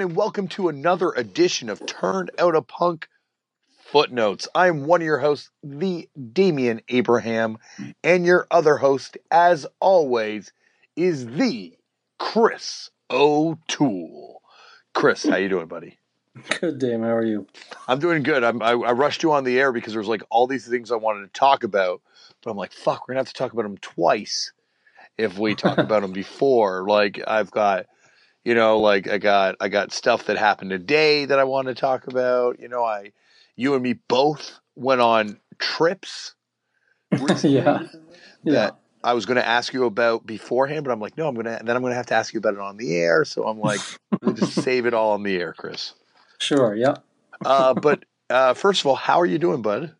Everyone, and welcome to another edition of Turned Out a Punk Footnotes. I am one of your hosts, the Damian Abraham, and your other host, as always, is the Chris O'Toole. Chris, how you doing, buddy? Good, Dame. How are you? I'm doing good. I'm, I, I rushed you on the air because there's like all these things I wanted to talk about, but I'm like, fuck, we're gonna have to talk about them twice if we talk about them before. Like I've got, you know, like I got I got stuff that happened today that I want to talk about. You know, I, you and me both went on trips. recently yeah. Yeah. That I was going to ask you about beforehand, but I'm like, no, I'm gonna then I'm gonna have to ask you about it on the air. So I'm like, we'll just save it all on the air, Chris. Sure. Yeah. Uh, but uh, first of all, how are you doing, bud?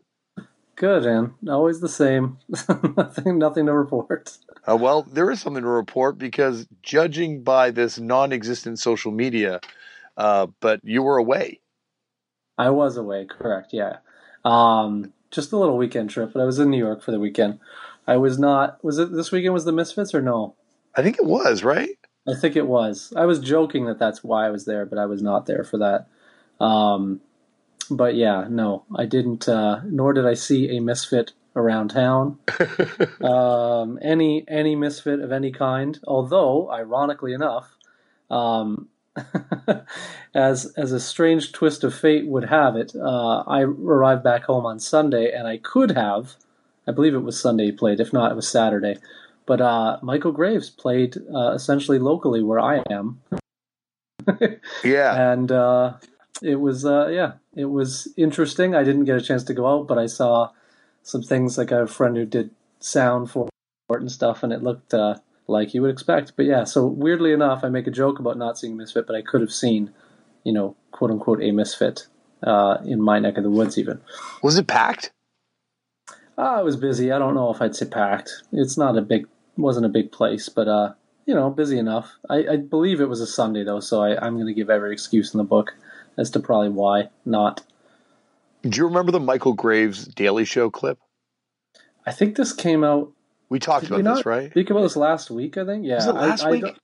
Good, and always the same. nothing. Nothing to report. Uh, well, there is something to report because judging by this non-existent social media, uh, but you were away. I was away. Correct. Yeah. Um, just a little weekend trip, but I was in New York for the weekend. I was not. Was it this weekend? Was the Misfits or no? I think it was right. I think it was. I was joking that that's why I was there, but I was not there for that. Um, but yeah, no, I didn't. Uh, nor did I see a misfit around town. um, any any misfit of any kind. Although, ironically enough, um, as as a strange twist of fate would have it, uh, I arrived back home on Sunday, and I could have. I believe it was Sunday he played. If not, it was Saturday. But uh, Michael Graves played uh, essentially locally where I am. yeah, and uh, it was uh, yeah, it was interesting. I didn't get a chance to go out, but I saw some things like I have a friend who did sound for it and stuff, and it looked uh, like you would expect. But yeah, so weirdly enough, I make a joke about not seeing Misfit, but I could have seen, you know, quote unquote, a Misfit uh, in my neck of the woods. Even was it packed? uh, I was busy. I don't know if I'd say packed. It's not a big, wasn't a big place, but uh, you know, busy enough. I, I believe it was a Sunday though, so I, I'm going to give every excuse in the book as to probably why not. Do you remember the Michael Graves Daily Show clip? I think this came out. We talked about we this, right? Speak about this last week, I think. Yeah, Was it last I, I week? don't-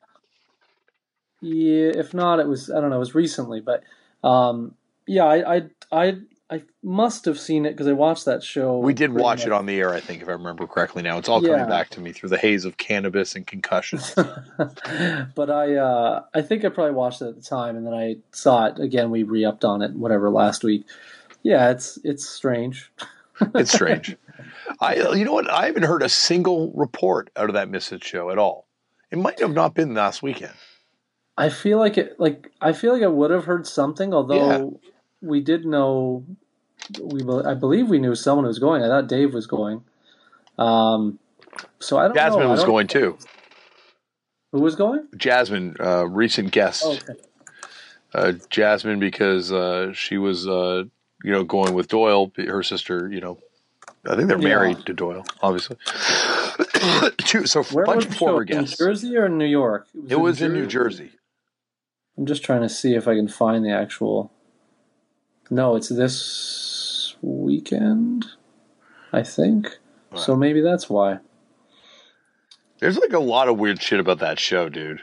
yeah, if not, it was. I don't know. It was recently, but um, yeah, I, I, I, I must have seen it because I watched that show. We did watch much. it on the air, I think, if I remember correctly. Now it's all Yeah. coming back to me through the haze of cannabis and concussions. but I, uh, I think I probably watched it at the time, and then I saw it again. We re-upped on it, whatever, last week. Yeah, it's it's strange. it's strange. I, you know what? I haven't heard a single report out of that Misfit show at all. It might have not been last weekend. I feel like it. Like I feel like I would have heard something, although we did know. We, I believe we knew someone was going. I thought Dave was going. Um, so I don't know. Jasmine I was don't- going too. Who was going? Jasmine, uh, recent guest. Oh, okay. uh, Jasmine because uh, she was, uh, you know, going with Doyle, her sister. You know, I think they're Yeah. married to Doyle, obviously. So a Where bunch was of former? In guests. Jersey or in New York? It was in New Jersey. I'm just trying to see if I can find the actual. No, it's this weekend. I think. So maybe that's why. There's like a lot of weird shit about that show, dude.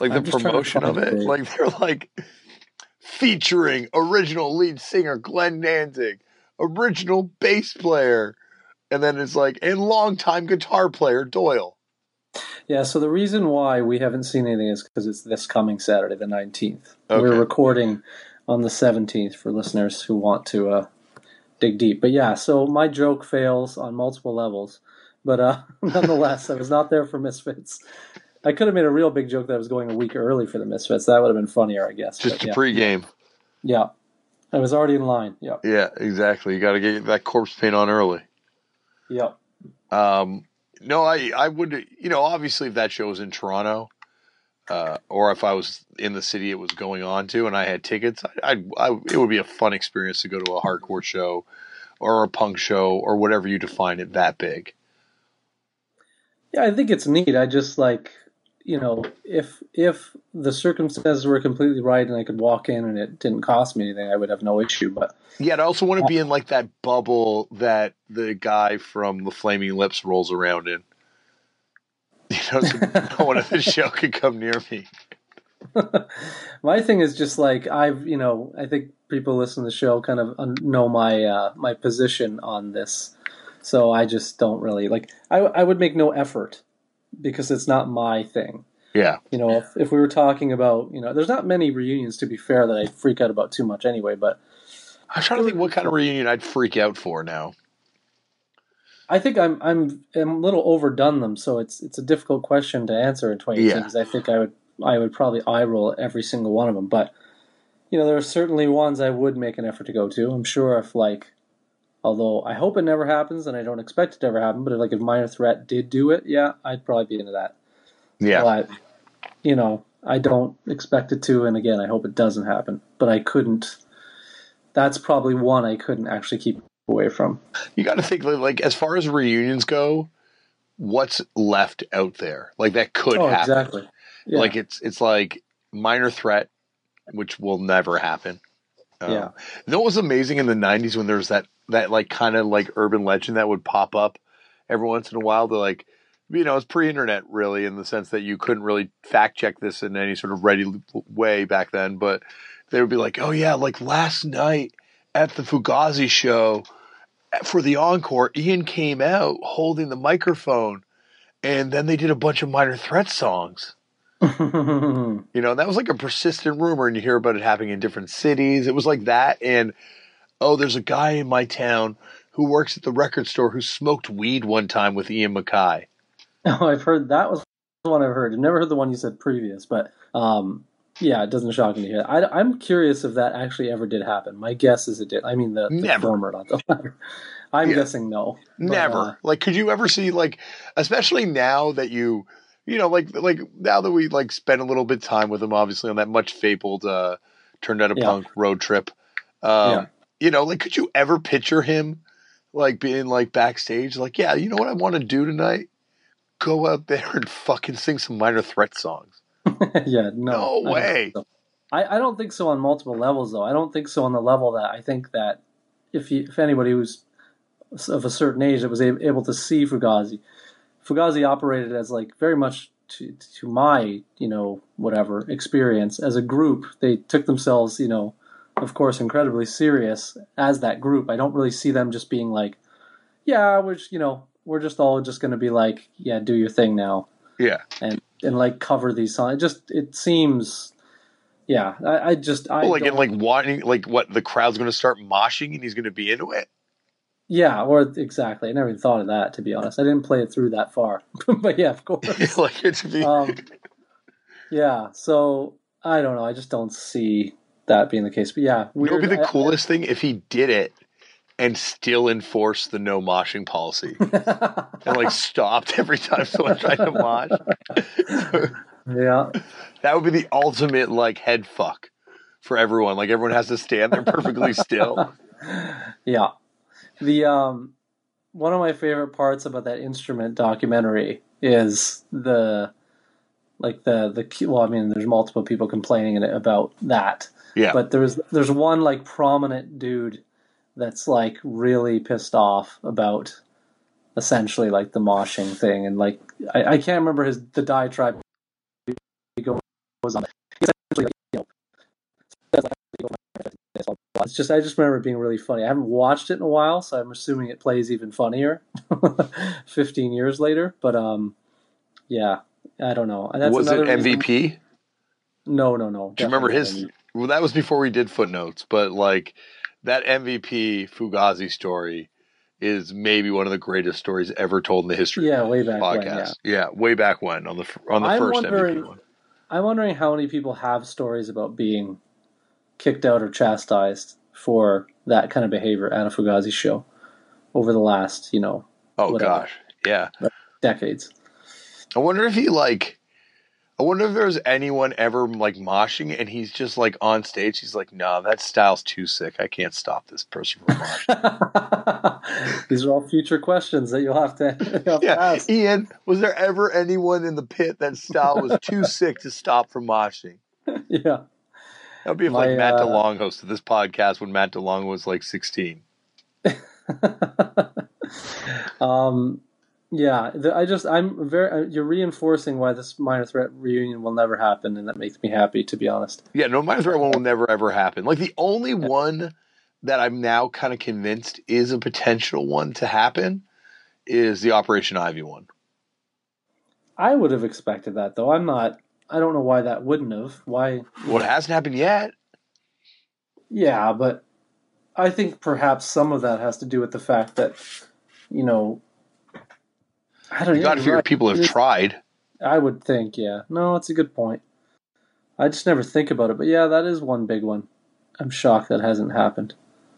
Like the promotion of it, it. like they're like featuring original lead singer Glenn Danzig, original bass player, and then it's like and longtime guitar player Doyle. Yeah, so the reason why we haven't seen anything is because it's this coming Saturday, the 19th. Okay. We're recording on the 17th for listeners who want to uh, dig deep. But yeah, so my joke fails on multiple levels. But uh, nonetheless, I was not there for Misfits. I could have made a real big joke that I was going a week early for the Misfits. That would have been funnier, I guess. Just But a yeah. pregame. yeah. I was already in line. Yeah. Yeah, exactly. You got to get that corpse paint on early. Yeah. Um, no, I, I would, you know, obviously if that show was in Toronto, uh, or if I was in the city it was going on to and I had tickets, I, I, I, it would be a fun experience to go to a hardcore show or a punk show or whatever you define it that big. Yeah, I think it's neat. I just like, you know, if if the circumstances were completely right and I could walk in and it didn't cost me anything, I would have no issue. But Yeah, I also want to be in like that bubble that the guy from the Flaming Lips rolls around in. You know, so no one at the show could come near me. my thing is just like I've, you know, I think people listen to the show kind of know my uh, my position on this, so I just don't really like. I I would make no effort because it's not my thing. Yeah. You know, if, if we were talking about, you know, there's not many reunions to be fair that I freak out about too much anyway, but I'm trying to think what kind of reunion I'd freak out for now. I think I'm I'm I'm a little overdone them, so it's it's a difficult question to answer in 2018 Yeah. because I think I would I would probably eye roll every single one of them. But you know, there are certainly ones I would make an effort to go to. I'm sure if like, although I hope it never happens and I don't expect it to ever happen, but if, like if Minor Threat did do it, yeah, I'd probably be into that. Yeah. But you know, I don't expect it to, and again, I hope it doesn't happen. But I couldn't. That's probably one I couldn't actually keep away from. You got to think like, as far as reunions go, what's left out there like that could oh, happen. exactly. Yeah. Like it's it's like minor threat, which will never happen. Um, Yeah. You know what was amazing in the '90s when there was that that like kind of like urban legend that would pop up every once in a while. To like, you know, it's pre-internet really in the sense that you couldn't really fact check this in any sort of ready way back then. But they would be like, "Oh yeah, like last night at the Fugazi show for the encore, Ian came out holding the microphone, and then they did a bunch of minor threat songs." You know, that was like a persistent rumor, and you hear about it happening in different cities. It was like that, and oh, there's a guy in my town who works at the record store who smoked weed one time with Ian MacKaye. Oh, I've heard that was the one I've heard. I've never heard the one you said previous, but um, yeah, it doesn't shock me to hear. I, am curious if that actually ever did happen. My guess is it did. I mean, the, the former, not the latter. I'm Yeah. guessing no. But, Never. uh, like, could you ever see like, especially now that you, you know, like like now that we like spent a little bit time with him, obviously on that much fabled uh, turned out a Yeah. punk road trip. Um, Yeah. You know, like, could you ever picture him like being like backstage, like, yeah, you know what I want to do tonight? Go out there and fucking sing some minor threat songs. yeah, no, No I don't way. so. I, I don't think so on multiple levels, though. I don't think so on the level that I think that if you, if anybody who's of a certain age that was able to see Fugazi, Fugazi operated as like very much to, to my you know whatever experience as a group. They took themselves you know of course incredibly serious as that group. I don't really see them just being like, yeah, we're just, you know we're just all just going to be like, yeah, do your thing now Yeah. and and like cover these songs. It just it seems, yeah. I, I just I Well, like, and like wanting, like, what the crowd's going to start moshing and he's going to be into it. Yeah, or exactly. I never even thought of that to be honest. I didn't play it through that far, but yeah, of course. like, it should be. um, yeah, so I don't know. I just don't see that being the case. But yeah, It would be the I- coolest thing if he did it and still enforced the no moshing policy and like stopped every time someone tried to mosh. yeah, that would be the ultimate like head fuck for everyone. Like everyone has to stand there perfectly still. yeah. The um, one of my favorite parts about that instrument documentary is the like the the well, I mean, there's multiple people complaining about that, Yeah. but there's there's one like prominent dude that's like really pissed off about essentially like the moshing thing, and like I, I can't remember his the diatribe he goes on. He essentially, like, you know, says, like, it's just I just remember it being really funny. I haven't watched it in a while, so I'm assuming it plays even funnier 15 years later. But um, yeah, I don't know. That's was it another reason- MVP? No, no, no. Do you remember his? Well, that was before we did footnotes, but like that MVP Fugazi story is maybe one of the greatest stories ever told in the history Yeah, of way back when, podcast. yeah. way back when on the on the I'm first MVP one. I'm wondering how many people have stories about being kicked out or chastised for that kind of behavior at a Fugazi show over the last, you know, Oh whatever. gosh, yeah. decades. I wonder if he like. I wonder if there's anyone ever like moshing and he's just like on stage. He's like, "No, that style's too sick. I can't stop this person from moshing." These are all future questions that you'll have to, you'll have to yeah, ask. Ian, was there ever anyone in the pit that style was too sick to stop from moshing? Yeah. That would be if My, like Matt uh, DeLong hosted this podcast when Matt DeLong was like 16. um, Yeah, the, I just I'm very uh, you're reinforcing why this minor threat reunion will never happen, and that makes me happy to be honest. Yeah, no minor threat one will never ever happen. Like the only one that I'm now kind of convinced is a potential one to happen is the Operation Ivy one. I would have expected that though. I'm not. I don't know why that wouldn't have. Why? Well, it hasn't happened yet. Yeah, but I think perhaps some of that has to do with the fact that you know. I don't. You got to figure right. people have It's- tried. I would think, yeah. No, it's a good point. I just never think about it, but yeah, that is one big one. I'm shocked that hasn't happened.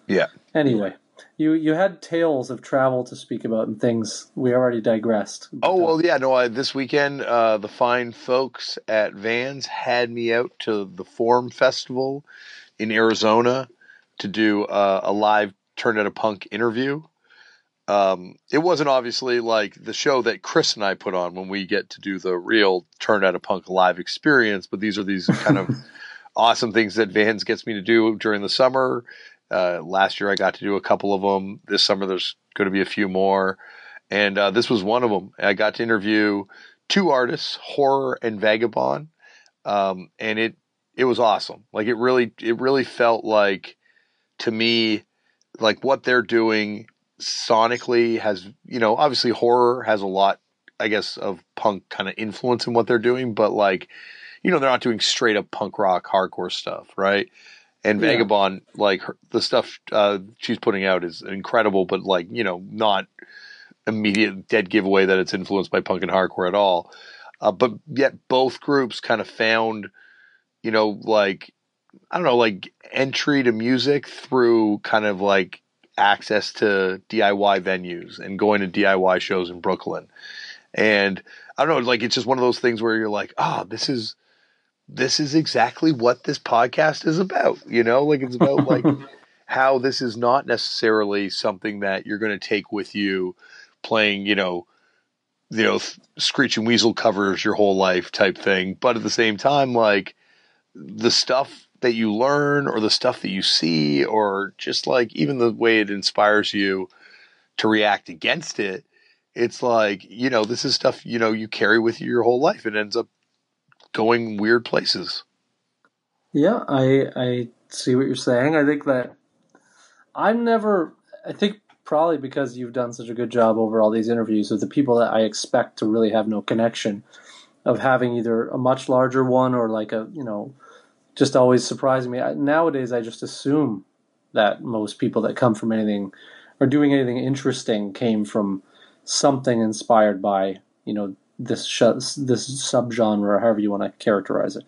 Yeah. Anyway, you you had tales of travel to speak about and things. We already digressed. Oh well, yeah. No, I, this weekend uh, the fine folks at Vans had me out to the Form Festival in Arizona to do uh, a live Turned Out a Punk interview. Um, it wasn't obviously like the show that Chris and I put on when we get to do the real Turned Out a Punk live experience, but these are these kind of awesome things that Vans gets me to do during the summer. Uh, last year I got to do a couple of them. This summer there's going to be a few more, and uh, this was one of them. I got to interview two artists, Horror and Vagabon, um, and it it was awesome. Like it really it really felt like to me like what they're doing sonically has you know obviously horror has a lot I guess of punk kind of influence in what they're doing, but like you know they're not doing straight up punk rock hardcore stuff, right? And Yeah. Vagabon, like her, the stuff uh, she's putting out is incredible, but like you know not immediate dead giveaway that it's influenced by punk and hardcore at all. Uh, but yet both groups kind of found, you know, like I don't know, like entry to music through kind of like access to DIY venues and going to DIY shows in Brooklyn. And I don't know, like it's just one of those things where you're like, oh, this is this is exactly what this podcast is about. You know, like it's about like how this is not necessarily something that you're going to take with you playing, you know, you know, screeching weasel covers your whole life type thing. But at the same time, like the stuff that you learn or the stuff that you see or just like even the way it inspires you to react against it, it's like, you know, this is stuff, you know, you carry with you your whole life. It ends up going weird places. Yeah, I I see what you're saying. I think that I'm never. I think probably because you've done such a good job over all these interviews of the people that I expect to really have no connection of having either a much larger one or like a you know just always surprising me. I, nowadays, I just assume that most people that come from anything or doing anything interesting came from something inspired by you know this sh- this subgenre or however you want to characterize it.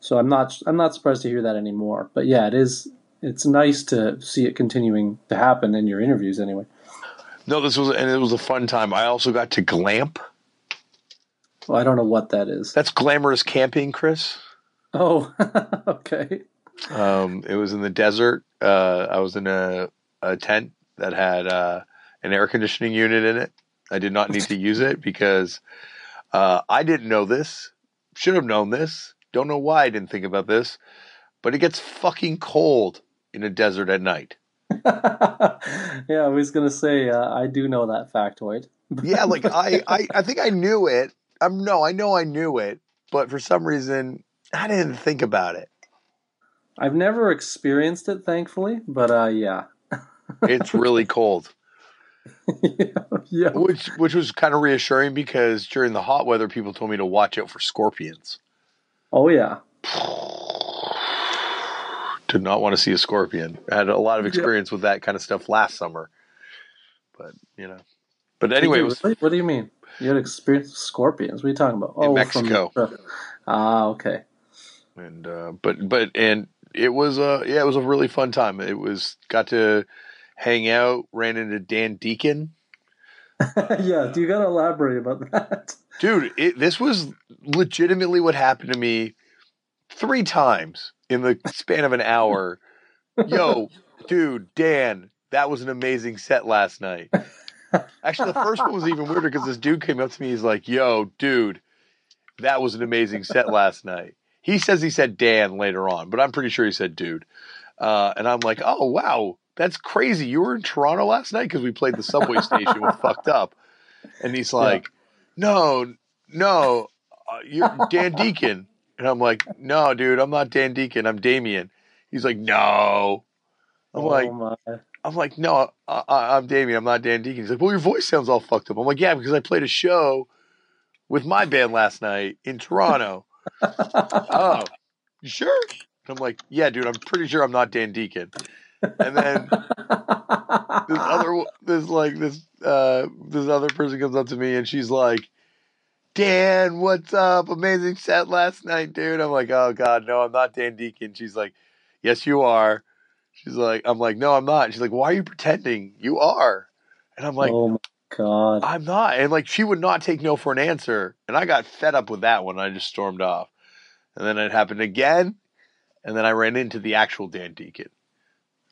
So I'm not I'm not surprised to hear that anymore. But yeah, it is it's nice to see it continuing to happen in your interviews anyway. No, this was, and it was a fun time. I also got to glamp. Well, I don't know what that is. That's glamorous camping, Chris. Oh, okay. Um, it was in the desert. Uh, I was in a, a tent that had uh, an air conditioning unit in it. I did not need to use it because uh, I didn't know this. Should have known this. Don't know why I didn't think about this. But it gets fucking cold in a desert at night. yeah, I was gonna say uh, I do know that factoid. Yeah, like I, I, I think I knew it. Um, no, I know I knew it, but for some reason I didn't think about it. I've never experienced it, thankfully, but uh, yeah, It's really cold. yeah. which which was kind of reassuring because during the hot weather, people told me to watch out for scorpions. Oh yeah. Did not want to see a scorpion. I had a lot of experience with that kind of stuff last summer, but you know. But anyway, it was Really? what do you mean? You had experience with scorpions? What are you talking about? In Mexico. Ah, okay. and uh, but but and it was uh yeah it was a really fun time. It was got to hang out, ran into Dan Deacon. yeah, do you gotta elaborate about that? Dude, it, this was legitimately what happened to me three times in the span of an hour. Yo, dude, Dan, that was an amazing set last night. Actually, the first one was even weirder because this dude came up to me. He's like, "Yo, dude, that was an amazing set last night." He says he said Dan later on, but I'm pretty sure he said dude. Uh, and I'm like, "Oh wow, that's crazy! You were in Toronto last night because we played the subway station with fucked up." And he's like, no, no, uh, you're Dan Deacon. And I'm like, no, dude, I'm not Dan Deacon. I'm Damian. He's like, no. I'm oh like, my. I'm like, no, I, I'm Damian. I'm not Dan Deacon. He's like, well, your voice sounds all fucked up. I'm like, yeah, because I played a show with my band last night in Toronto. oh, you sure? And I'm like, yeah, dude, I'm pretty sure I'm not Dan Deacon. And then this other, this like this, uh, this other person comes up to me and she's like, Dan, what's up? Amazing set last night, dude. I'm like, oh god, no, I'm not Dan Deacon. She's like, yes, you are. She's like, I'm like, no, I'm not. She's like, why are you pretending? You are. And I'm like, oh my god. I'm not. And like, she would not take no for an answer. And I got fed up with that one. I just stormed off. And then it happened again. And then I ran into the actual Dan Deacon.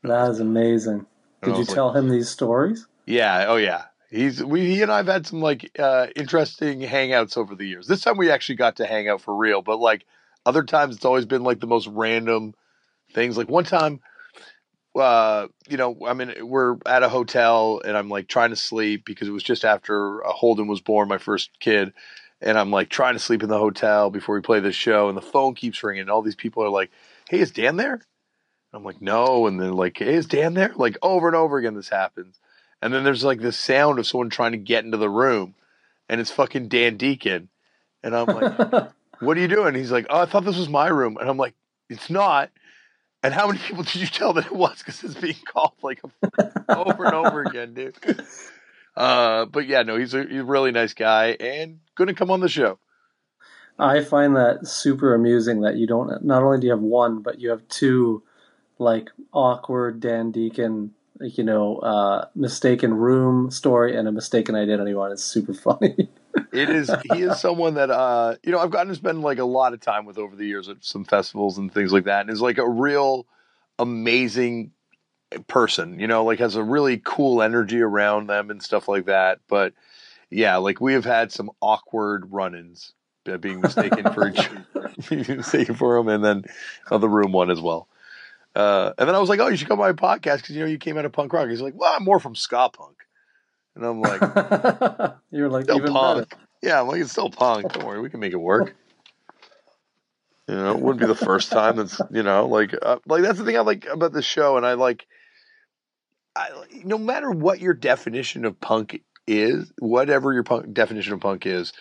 That is amazing. Did you was like, tell him these stories? Yeah. Oh, yeah. He's we he and I've had some like uh, interesting hangouts over the years. This time we actually got to hang out for real, but like other times it's always been like the most random things. Like one time, uh, you know, I mean, we're at a hotel and I'm like trying to sleep because it was just after uh, Holden was born, my first kid, and I'm like trying to sleep in the hotel before we play this show, and the phone keeps ringing, and all these people are like, "Hey, is Dan there?" I'm like, "No," and then like, "Hey, is Dan there?" Like over and over again, this happens. And then there's like this sound of someone trying to get into the room, and it's fucking Dan Deacon. And I'm like, "What are you doing?" He's like, "Oh, I thought this was my room." And I'm like, "It's not." And how many people did you tell that it was? Because it's being called like over and over again, dude. Uh, but yeah, no, he's a, he's a really nice guy and going to come on the show. I find that super amusing that you don't not only do you have one, but you have two like awkward Dan Deacon, you know, uh, mistaken room story and a mistaken identity one. It's super funny. It is he is someone that uh you know I've gotten to spend like a lot of time with over the years at some festivals and things like that, and is like a real amazing person. You know, like has a really cool energy around them and stuff like that. But yeah, like we have had some awkward run-ins, uh, being mistaken for mistaken for him, and then uh, the room one as well. Uh, and then I was like, "Oh, you should come on my podcast because you know you came out of punk rock." He's like, "Well, I'm more from ska punk," and I'm like, You're like still even punk. better. Yeah, I'm like, it's still punk. Don't worry, we can make it work. You know, it wouldn't be the first time. That's you know, like, uh, like that's the thing I like about the show, and I like, I no matter what your definition of punk is, whatever your punk definition of punk is,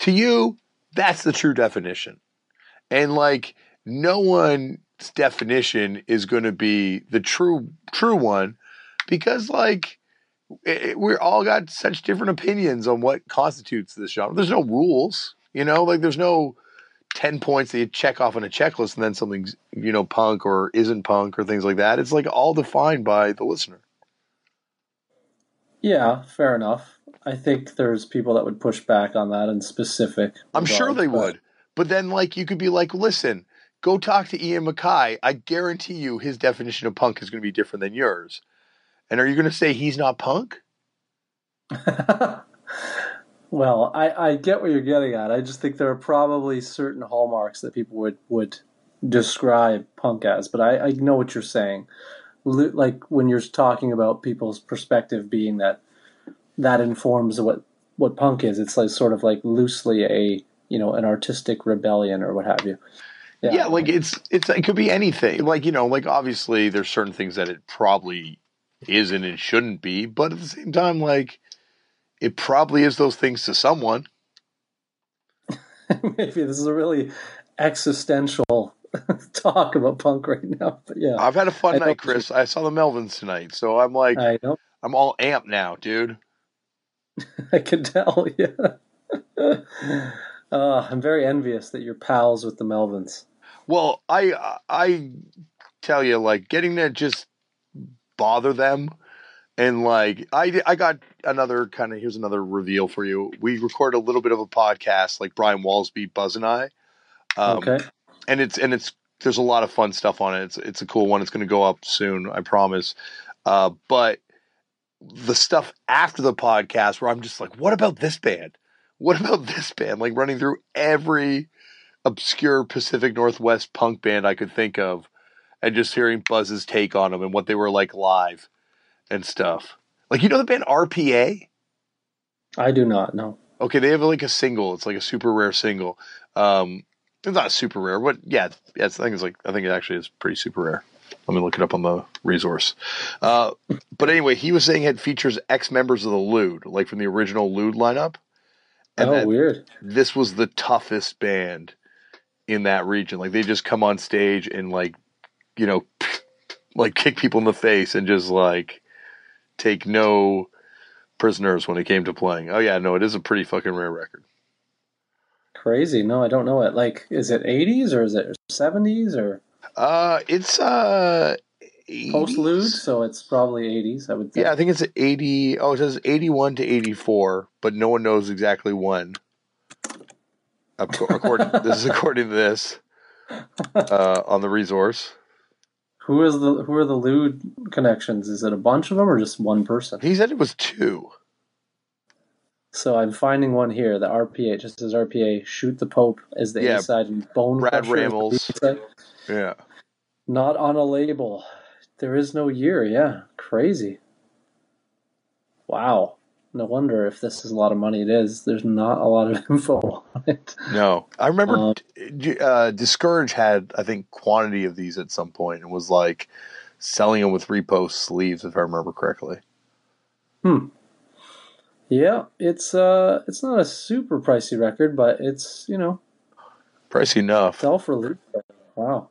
to you, that's the true definition, and like, no one's definition is going to be the true true one, because like it, we're all got such different opinions on what constitutes this genre. There's no rules, you know, like there's no 10 points that you check off on a checklist and then something's, you know, punk or isn't punk or things like that. It's like all defined by the listener. Yeah, fair enough. I think there's people that would push back on that in specific. I'm sure they but- would. But then, like, you could be like, listen, go talk to Ian MacKaye. I guarantee you his definition of punk is going to be different than yours. And are you going to say he's not punk? well, I, I get what you're getting at. I just think there are probably certain hallmarks that people would, would describe punk as, but I, I know what you're saying. Like when you're talking about people's perspective being that that informs what what punk is. It's like sort of like loosely a you know an artistic rebellion or what have you. Yeah. like it's it's it could be anything. Like you know, like obviously there's certain things that it probably isn't and shouldn't be, but at the same time, like it probably is those things to someone. maybe this is a really existential talk about punk right now. But yeah, I've had a fun I night, Chris. I saw the Melvins tonight, so I'm like I know. I'm all amped now, dude. I can tell. Yeah. Uh, I'm very envious that you're pals with the Melvins. Well, I I tell you, like getting to just bother them, and like I I got another kind of here's another reveal for you. We record a little bit of a podcast, like Brian Walsby, Buzz, and I. Um, okay. and it's and it's there's a lot of fun stuff on it. It's it's a cool one. It's going to go up soon, I promise. Uh, but the stuff after the podcast, where I'm just like, what about this band? What about this band? Like running through every obscure Pacific Northwest punk band I could think of, and just hearing Buzz's take on them and what they were like live and stuff. Like you know the band RPA. I do not know. Okay, they have like a single. It's like a super rare single. Um, it's not super rare, but yeah, yeah. I think it's like I think it actually is pretty super rare. Let me look it up on the resource. Uh, but anyway, he was saying it features ex members of the Lewd, like from the original Lewd lineup. And oh, weird. this was the toughest band in that region. Like they just come on stage and like, you know, like kick people in the face and just like take no prisoners when it came to playing. Oh yeah, no, it is a pretty fucking rare record. Crazy. No, I don't know it. Like, is it 80s or is it 70s or Uh, it's uh post lewd? So it's probably 80s. I would think. Yeah, I think it's 80. Oh, it says 81 to 84, but no one knows exactly when. Ac- According, this is according to this uh, on the resource. Who is the who are the lewd connections? Is it a bunch of them or just one person? He said it was two. So I'm finding one here. The RPA just says RPA shoot the Pope as the Yeah. A side and Bone Brad Crusher as the Ramos. B side. Yeah. Not on a label. There is no year. Yeah, crazy. Wow. No wonder if this is a lot of money. It is. There's not a lot of info on it. No, I remember Um, uh, Discourage had I think quantity of these at some point and was like selling them with repost sleeves if I remember correctly. Hmm yeah, it's uh, it's not a super pricey record, but it's you know Pricey enough. self release. Wow.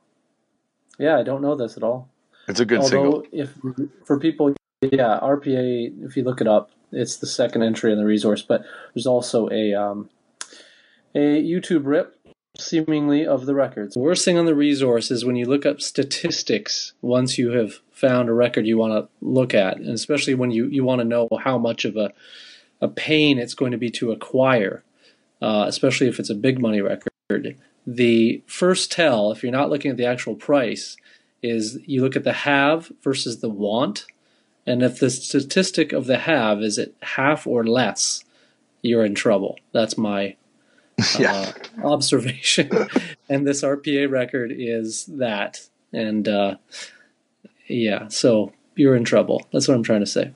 Yeah, I don't know this at all. It's a good Although, single. if for people, yeah, RPA, if you look it up, it's the second entry in the resource. But there's also a um, a YouTube rip, seemingly of the records. The worst thing on the resource is when you look up statistics. Once you have found a record you want to look at, and especially when you you want to know how much of a a pain it's going to be to acquire, uh, especially if it's a big money record. The first tell, if you're not looking at the actual price, is you look at the have versus the want. And if the statistic of the have is at half or less, you're in trouble. That's my yeah. uh, observation. and this RPA record is that. And uh, yeah, so you're in trouble. That's what I'm trying to say.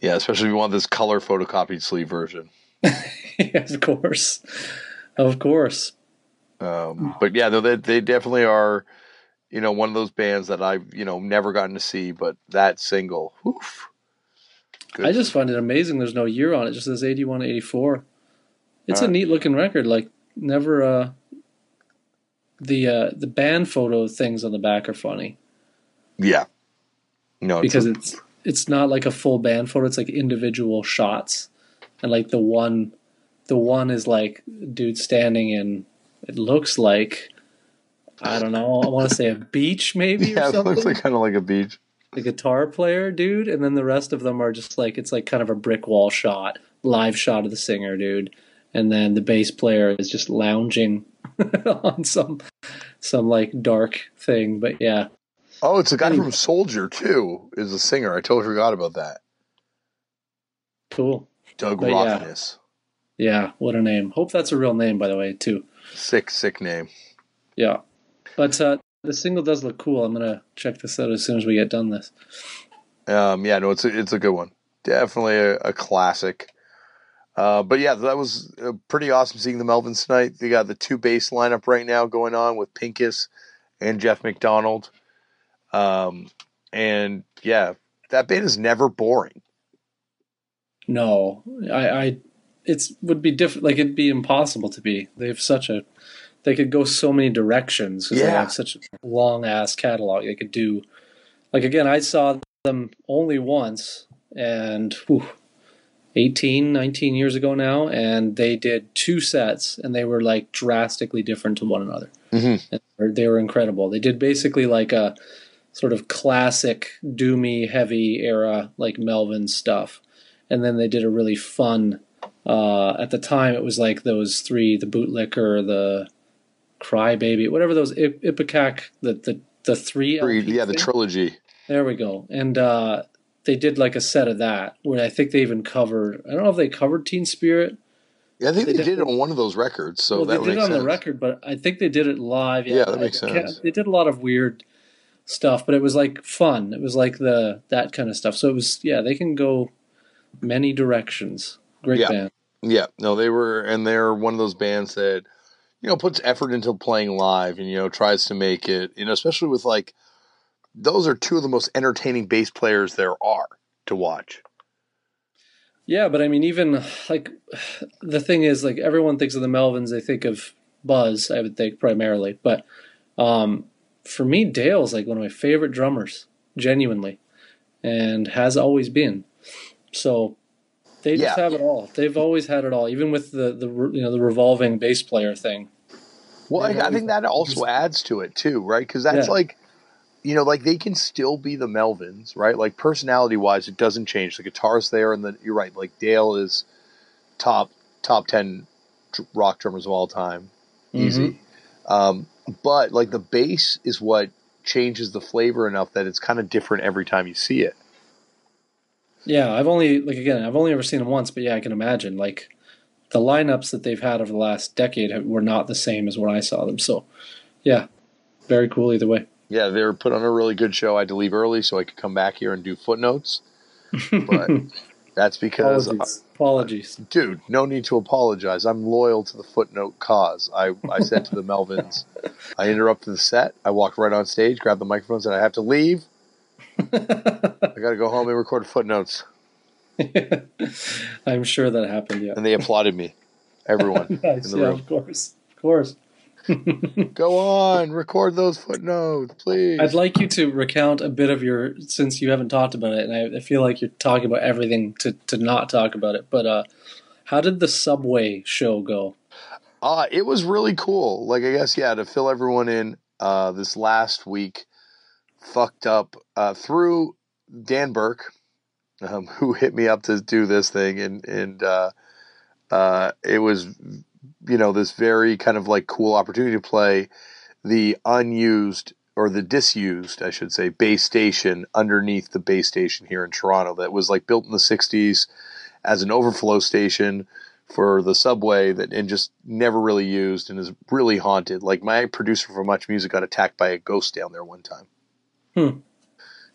Yeah, especially if you want this color photocopied sleeve version. of course. Of course. Um, but yeah, no, they they definitely are, you know, one of those bands that I've you know never gotten to see, but that single, oof. Good. I just find it amazing there's no year on it. Just says 81 84. It's a neat looking record. Like, never, uh, the, uh, the band photo things on the back are funny yeah, no, it's because a- it's, it's not like a full band photo. It's like individual shots. And like the one, the one is like dude standing in, it looks like, I don't know, I want to say a beach maybe yeah, or it looks like kind of like a beach. the guitar player dude and then the rest of them are just like it's like kind of a brick wall shot live shot of the singer dude and then the bass player is just lounging on some some like dark thing but yeah Oh, it's a guy Anyway. from Soldier too. Is a singer. I totally forgot about that. cool Doug But yeah. Yeah what a name hope that's a real name by the way too Sick, sick name. yeah but uh the single does look cool i'm gonna check this out as soon as we get done this Um, yeah, no, it's a, it's a good one. Definitely a, a classic. Uh, but yeah, that was uh, pretty awesome seeing the Melvins tonight. They got the two bass lineup right now going on with Pinkus and Jeff McDonald. Um, and yeah, that band is never boring. No, I, I, it's would be different. Like it'd be impossible to be. They have such a, they could go so many directions. 'cause They Yeah. have such a long ass catalog. They could do, like again, I saw them only once, and whew, 18, 19 years ago now, and they did two sets, and they were like drastically different to one another. Mhm. And they were- they were incredible. They did basically like a sort of classic doomy heavy era like Melvin stuff and then they did a really fun uh, at the time it was like those three the bootlicker the crybaby whatever those Ip- ipecac the the the three Three- yeah, the thing. trilogy. there we go and uh, they did like a set of that where i think they even covered i don't know if they covered teen spirit Yeah, I think They they, did- it on one of those records, so well that they did make on sense. the record but i think they did it live Yeah, that I- makes sense. they did a lot of weird stuff but it was like fun it was like the that kind of stuff so it was yeah they can go many directions Great Yeah. band. Yeah, no, they were, and they're one of those bands that you know puts effort into playing live, and you know tries to make it, you know, especially with like those are two of the most entertaining bass players there are to watch. Yeah, but I mean, even like the thing is, like everyone thinks of the Melvins, they think of Buzz. I would think primarily, but um, for me, Dale's like one of my favorite drummers, genuinely, and has always been. So they just Yeah. have it all. They've always had it all, even with the the you know the revolving bass player thing. Well, I, I think that also adds to it too, right? Because that's Yeah. like, you know, like they can still be the Melvins, right? Like personality wise, it doesn't change. The guitar's there, and the you're right. Like Dale is top top ten rock drummers of all time, easy. Um, but like the bass is what changes the flavor enough that it's kind of different every time you see it. Yeah, I've only like again, I've only ever seen them once, but yeah, I can imagine like the lineups that they've had over the last decade have, were not the same as when I saw them. So, yeah, very cool either way. Yeah, they were put on a really good show. I had to leave early so I could come back here and do footnotes. But that's because Apologies. Apologies. dude, no need to apologize. I'm loyal to the footnote cause. I, I said to the Melvins, I interrupted the set. I walked right on stage, grabbed the microphone, said, I have to leave. I got to go home and record footnotes. I'm sure that happened. Yeah. And they applauded me. Everyone Nice. in the Yeah, room. of course. Of course. Go on, record those footnotes, please. I'd like you to recount a bit of your since you haven't talked about it, and I, I feel like you're talking about everything to, to not talk about it. But uh, how did the subway show go? Uh, it was really cool. Like, I guess, yeah, to fill everyone in, uh, this last week fucked up uh, through Dan Burke, um, who hit me up to do this thing. And, and uh, uh, it was, you know, this very kind of like cool opportunity to play the unused or the disused, I should say, base station underneath the base station here in Toronto that was like built in the 60s as an overflow station for the subway that and just never really used and is really haunted. Like my producer for Much Music got attacked by a ghost down there one time. Hmm.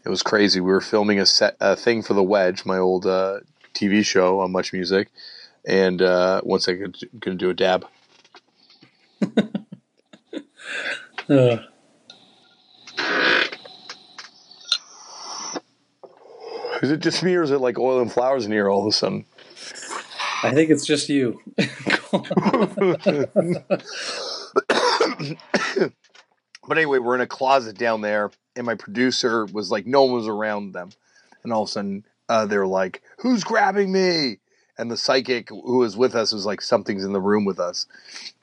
It was crazy. We were filming a set a thing for the Wedge, my old uh, TV show on Much Music, and uh, one second, gonna do a dab. Uh, Is it just me or is it like oil and flowers in here all of a sudden? I think it's just you. But anyway, we're in a closet down there, and my producer was like, no one was around them. And all of a sudden, uh, they were like, who's grabbing me? And the psychic who was with us was like, something's in the room with us.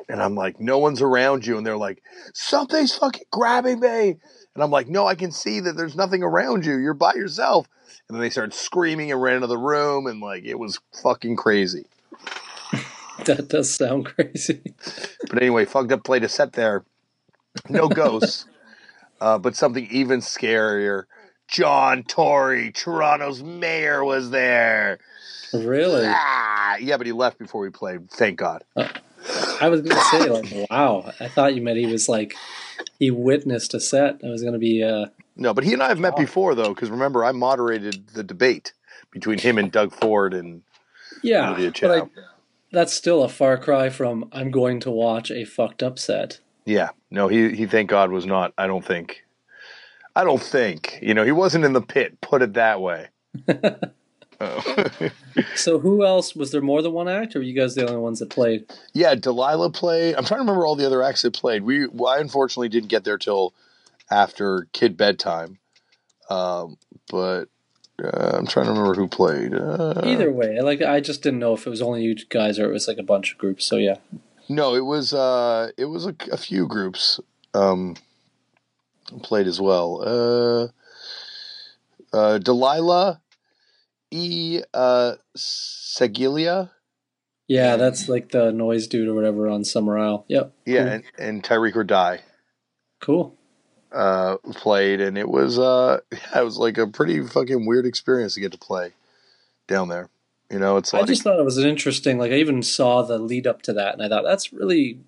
And I'm like, no one's around you. And they're like, something's fucking grabbing me. And I'm like, no, I can see that there's nothing around you. You're by yourself. And then they started screaming and ran into the room. And like, it was fucking crazy. that does sound crazy. But anyway, fucked up played a set there. No ghosts, uh, but something even scarier. John Tory, Toronto's mayor, was there. Really? Ah, yeah, but he left before we played. Thank God. I was gonna say like, wow. I thought you meant he was like he witnessed a set. I was gonna be uh No, but he and I have met before though, because remember I moderated the debate between him and Doug Ford, and yeah, but I, that's still a far cry from I'm going to watch a fucked up set. Yeah, no, he he thank God was not. I don't think. I don't think you know he wasn't in the pit. Put it that way. Oh. So who else was there more than one act, or were you guys the only ones that played? Yeah, Delilah played. I'm trying to remember all the other acts that played. We, well, I unfortunately didn't get there till after kid bedtime. Um, but uh, I'm trying to remember who played. Uh, Either way, like I just didn't know if it was only you guys or it was like a bunch of groups. So yeah, No, it was uh, it was a, a few groups um, played as well. Uh, uh, Delilah, E. Uh, Segilia, yeah, that's like the noise dude or whatever on Summer Isle. Yep. yeah, Cool. and, and Tyreek or Die. Cool. uh, played, and it was uh, yeah, it was like a pretty fucking weird experience to get to play down there. You know, it's I just thought it was an interesting. Like I even saw the lead up to that, and I thought that's really,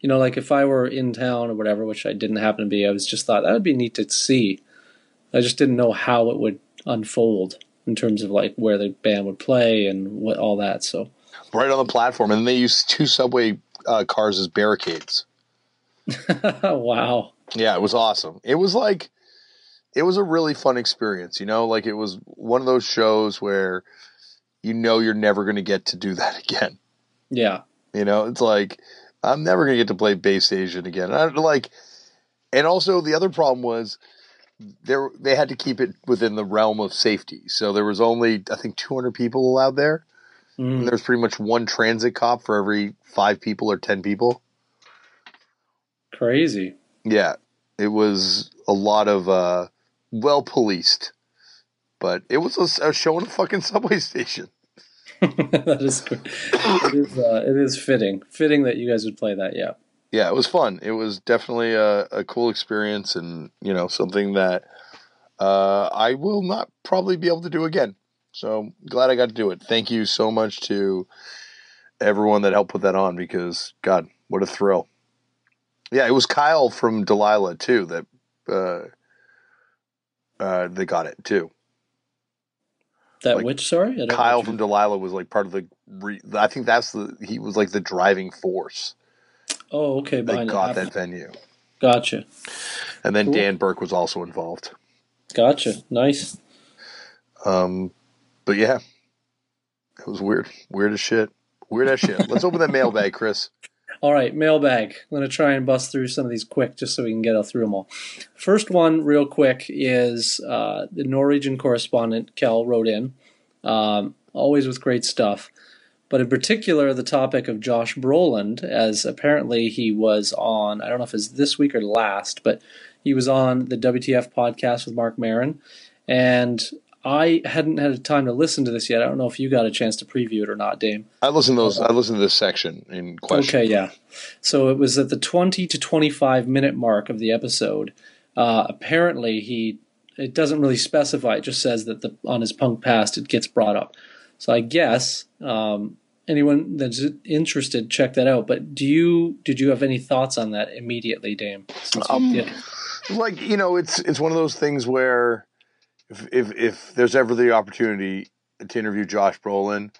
you know, like if I were in town or whatever, which I didn't happen to be, I was just thought that would be neat to see. I just didn't know how it would unfold. in terms of like where the band would play and what all that. So right on the platform, and they used two subway uh, cars as barricades. wow. Yeah, it was awesome. It was like it was a really fun experience, you know, like it was one of those shows where you know you're never going to get to do that again. Yeah. You know, it's like I'm never going to get to play Bay Station again. I like and also the other problem was there they had to keep it within the realm of safety. So there was only I think 200 people allowed there. Mm. There's pretty much one transit cop for every 5 people or 10 people. Crazy. Yeah. It was a lot of uh well policed. But it was a, a show in a fucking subway station. that is it is uh, it is fitting fitting that you guys would play that. Yeah. Yeah, it was fun. It was definitely a, a cool experience, and you know something that uh, I will not probably be able to do again. So glad I got to do it. Thank you so much to everyone that helped put that on because God, what a thrill! Yeah, it was Kyle from Delilah too that uh, uh, they got it too. That like, which sorry, Kyle from Delilah was like part of the. Re, I think that's the he was like the driving force. Oh, okay. They got that venue. Gotcha. And then cool. Dan Burke was also involved. Gotcha. Nice. Um, but yeah, it was weird. Weird as shit. Weird as shit. Let's open that mailbag, Chris. All right, mailbag. I'm going to try and bust through some of these quick just so we can get through them all. First one, real quick, is uh, the Norwegian correspondent, Kel, wrote in, um, always with great stuff. But in particular, the topic of Josh Brolin, as apparently he was on, I don't know if it's this week or last, but he was on the WTF podcast with Marc Maron. And I hadn't had time to listen to this yet. I don't know if you got a chance to preview it or not, Dame. I listened to those. I listened to this section in question. Okay, yeah. So it was at the twenty to twenty-five minute mark of the episode. Uh, apparently, he it doesn't really specify. It just says that the on his punk past it gets brought up. So I guess um, anyone that's interested, check that out. But do you did you have any thoughts on that immediately, Dame? Um, like you know, it's it's one of those things where if if, if there's ever the opportunity to interview Josh Brolin,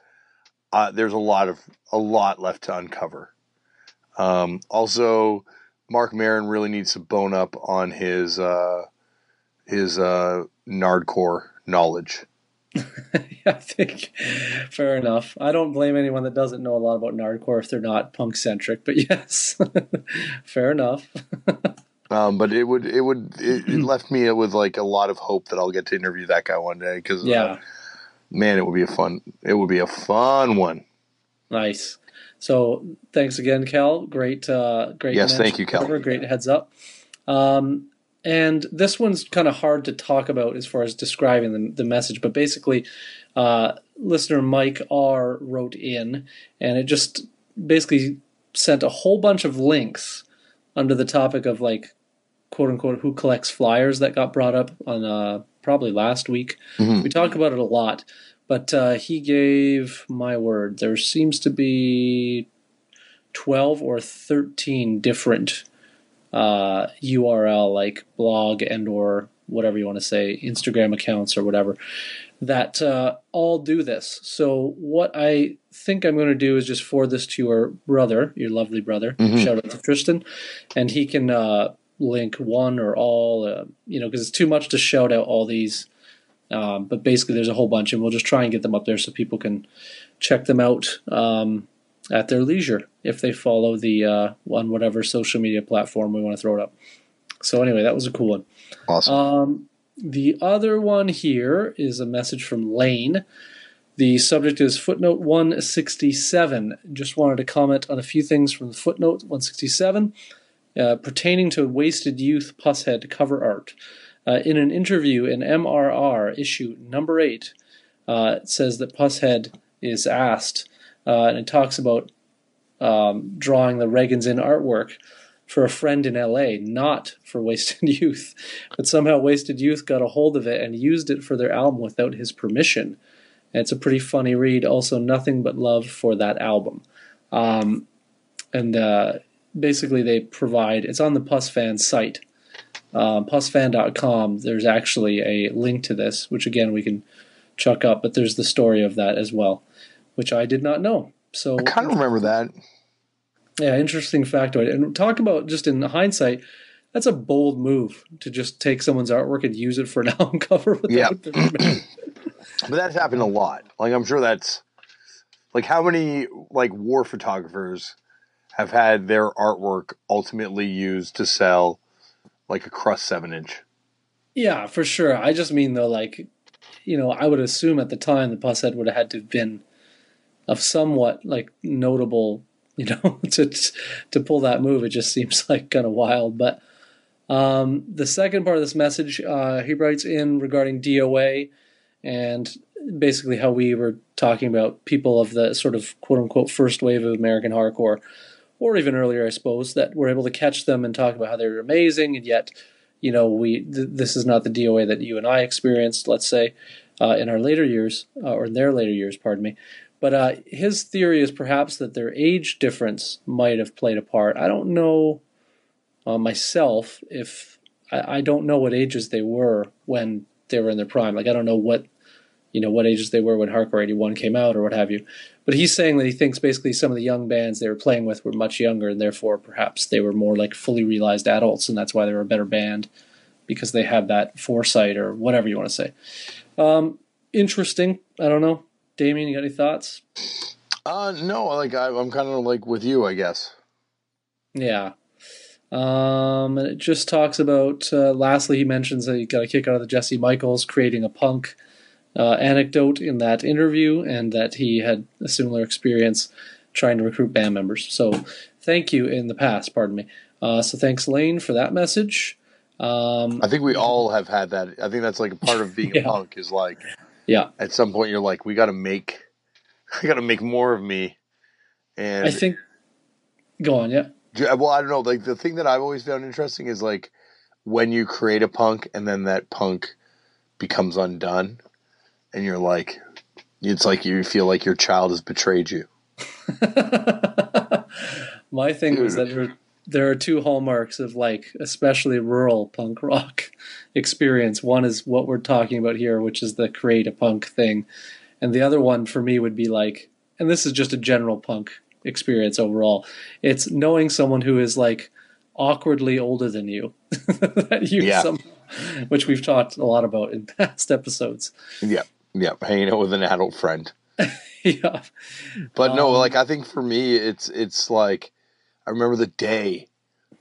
uh, there's a lot of a lot left to uncover. Um, also, Marc Maron really needs to bone up on his uh, his uh, Nardcore knowledge. I think fair enough. I don't blame anyone that doesn't know a lot about Nardcore if they're not punk centric, but yes, fair enough. Um, but it would it would it, it, left me with like a lot of hope that I'll get to interview that guy one day because uh, yeah, uh, man, it would be a fun it would be a fun one. Nice. So thanks again, Cal. Great, uh, great. Yes, thank you, Cal. Great heads up. Um, and this one's kind of hard to talk about as far as describing the, the message, but basically, uh, listener Mike R wrote in, and it just basically sent a whole bunch of links under the topic of like quote unquote who collects flyers that got brought up on uh, probably last week. Mm-hmm. We talk about it a lot, but uh, he gave my word. There seems to be twelve or thirteen different uh, URL like blog and or whatever you want to say, Instagram accounts or whatever that uh, all do this. So what I think I'm going to do is just forward this to your brother, your lovely brother. Mm-hmm. Shout out to Tristan, and he can uh, link one or all, uh, you know, because it's too much to shout out all these. Um, but basically, there's a whole bunch, and we'll just try and get them up there so people can check them out um, at their leisure if they follow the uh, on whatever social media platform we want to throw it up. So anyway, that was a cool one. Awesome. Um, the other one here is a message from Lane. The subject is footnote 167. Just wanted to comment on a few things from the footnote 167 uh, pertaining to Wasted Youth Pushead cover art. Uh, in an interview in MRR issue number 8, uh, it says that Pushead is asked, uh, and it talks about um, drawing the Reagans in artwork for a friend in LA, not for Wasted Youth. But somehow Wasted Youth got a hold of it and used it for their album without his permission. And it's a pretty funny read. Also, nothing but love for that album. Um, and uh, basically, they provide it's on the PusFan site, uh, pusfan.com. There's actually a link to this, which again we can chuck up. But there's the story of that as well, which I did not know. So I kind of remember that. Yeah, interesting factoid. And talk about just in hindsight, that's a bold move to just take someone's artwork and use it for an album cover without Yeah. But that's happened a lot. Like I'm sure that's like how many like war photographers have had their artwork ultimately used to sell like a crust seven inch. Yeah, for sure. I just mean though, like, you know, I would assume at the time the Pushead would have had to have been of somewhat like notable, you know, to to pull that move. It just seems like kind of wild. But um, the second part of this message, uh, he writes in regarding DOA and basically how we were talking about people of the sort of quote unquote first wave of American hardcore, or even earlier, I suppose, that we're able to catch them and talk about how they're amazing, and yet you know, we th- this is not the DOA that you and I experienced, let's say, uh, in our later years, uh, or in their later years, pardon me. But uh, his theory is perhaps that their age difference might have played a part. I don't know uh, myself if I, I don't know what ages they were when they were in their prime. Like I don't know what you know what ages they were when Hardcore '81 came out or what have you. But he's saying that he thinks basically some of the young bands they were playing with were much younger, and therefore perhaps they were more like fully realized adults, and that's why they were a better band because they had that foresight or whatever you want to say. Um, interesting. I don't know. Damian, you got any thoughts? Uh no, like I, I'm kind of like with you, I guess. Yeah. Um, and it just talks about. Uh, lastly, he mentions that he got a kick out of the Jesse Michaels creating a punk uh, anecdote in that interview, and that he had a similar experience trying to recruit band members. So, thank you in the past. Pardon me. Uh, so, thanks, Lane, for that message. Um, I think we all have had that. I think that's like a part of being Yeah. a punk is like yeah, at some point you're like, we got to make, I got to make more of me. And I think. Go on. Yeah. Yeah, Well, I don't know. Like the thing that I've always found interesting is like when you create a punk and then that punk becomes undone, and you're like, it's like you feel like your child has betrayed you. My thing was that there, there are two hallmarks of like especially rural punk rock experience. One is what we're talking about here, which is the create a punk thing, and the other one for me would be like, and this is just a general punk experience overall. It's knowing someone who is like awkwardly older than you, that you Yeah. some, which we've talked a lot about in past episodes. Yeah, yeah, hanging out with an adult friend. yeah, But no, Um, like I think for me, it's it's like I remember the day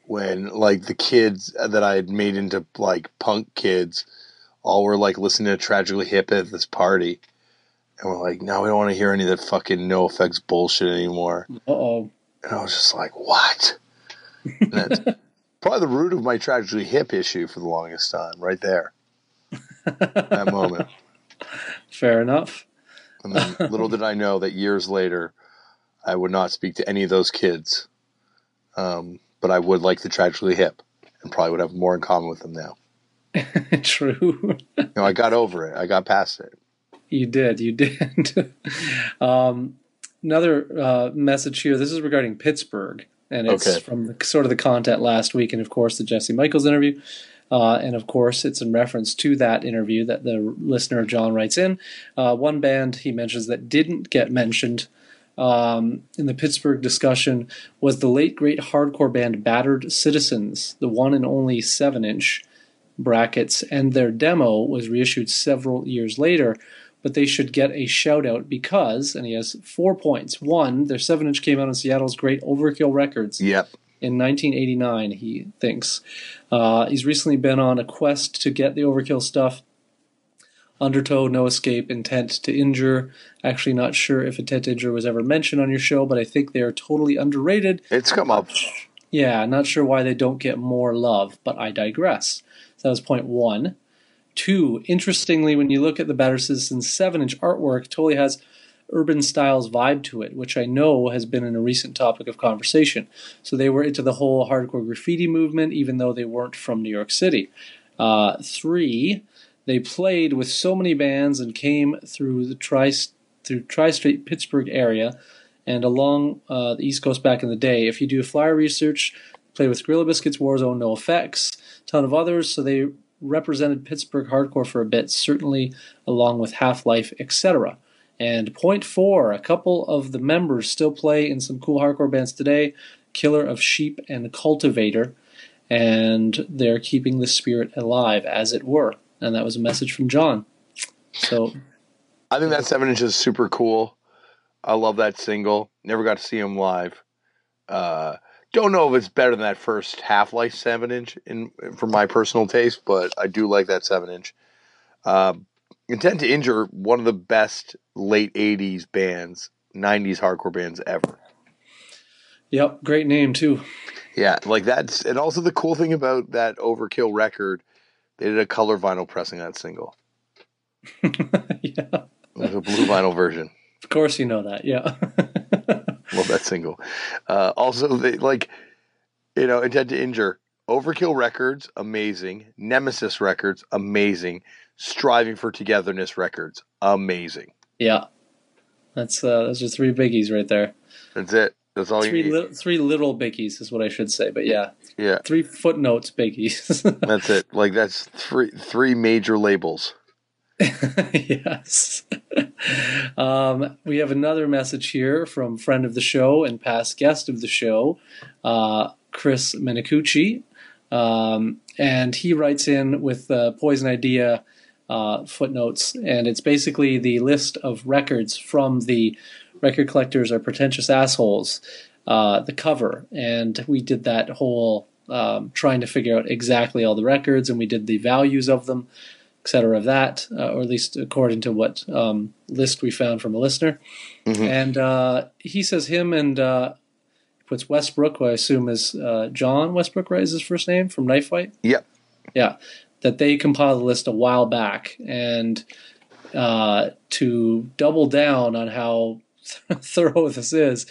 when like the kids that I had made into like punk kids all were like listening to Tragically Hip at this party, and we're like, no, we don't want to hear any of that fucking NOFX bullshit anymore. uh oh. And I was just like, what? That's probably the root of my tragically hip issue for the longest time, right there. that moment. Fair enough. And then little did I know that years later, I would not speak to any of those kids. Um, but I would like the tragically hip and probably would have more in common with them now. True. You know, I got over it. I got past it. You did. You did. um, another uh, message here. This is regarding Pittsburgh, and it's Okay. from the, sort of the content last week, and of course the Jesse Michaels interview, uh, and of course it's in reference to that interview that the listener John writes in. Uh, one band he mentions that didn't get mentioned. Um, in the Pittsburgh discussion was the late great hardcore band Battered Citizens, the one and only seven inch brackets, and their demo was reissued several years later. But they should get a shout out because, and he has four points. One, their seven inch came out on Seattle's Great Overkill Records Yep. In 1989, he thinks. Uh, he's recently been on a quest to get the Overkill stuff. Undertow, No Escape, Intent to Injure. Actually, not sure if Intent to Injure was ever mentioned on your show, but I think they are totally underrated. It's come up. Yeah, not sure why they don't get more love, but I digress. So that was point one. Two, interestingly, when you look at the Battered Citizens 7 inch artwork, totally has urban styles vibe to it, which I know has been in a recent topic of conversation. So they were into the whole hardcore graffiti movement, even though they weren't from New York City. Uh, three, they played with so many bands and came through the tri through tri-state Pittsburgh area and along uh, the East Coast back in the day. If you do flyer research, played with Gorilla Biscuits, Warzone, NOFX, ton of others. So they represented Pittsburgh hardcore for a bit, certainly along with Half Life, etc. And point four, a couple of the members still play in some cool hardcore bands today Killer of Sheep and Cultivator, and they're keeping the spirit alive, as it were. And that was a message from John. So I think that seven inch is super cool. I love that single. Never got to see him live. Uh, don't know if it's better than that first Half Life seven inch in for my personal taste, but I do like that seven inch. Um, Intent to Injure, one of the best late '80s bands, '90s hardcore bands ever. Yep, great name too. Yeah, like that's and also the cool thing about that Overkill record, they did a color vinyl pressing that single. yeah. It a blue vinyl version. Of course, you know that. Yeah. Love that single. Uh, also, they like, you know, Intent to Injure, Overkill Records, amazing. Nemesis Records, amazing. Striving for Togetherness Records, amazing. yeah. That's uh, those are three biggies right there. That's it. That's all Three you need. li- three little biggies is what I should say, but yeah, yeah, three footnotes biggies. that's it. Like that's three three major labels. yes. um, we have another message here from friend of the show and past guest of the show, uh, Chris Minicucci. Um, and he writes in with the Poison Idea uh, footnotes, and it's basically the list of records from the Record Collectors Are Pretentious Assholes, uh, the cover. And we did that whole um, trying to figure out exactly all the records, and we did the values of them etc. of that, uh, or at least according to what um, list we found from a listener. Mhm. And uh, he says him and uh, puts Westbrook, who I assume is uh, John Westbrook, right? Is his first name from Knife Fight? Yep. Yeah, that they compiled the list a while back, and uh, to double down on how thorough this is,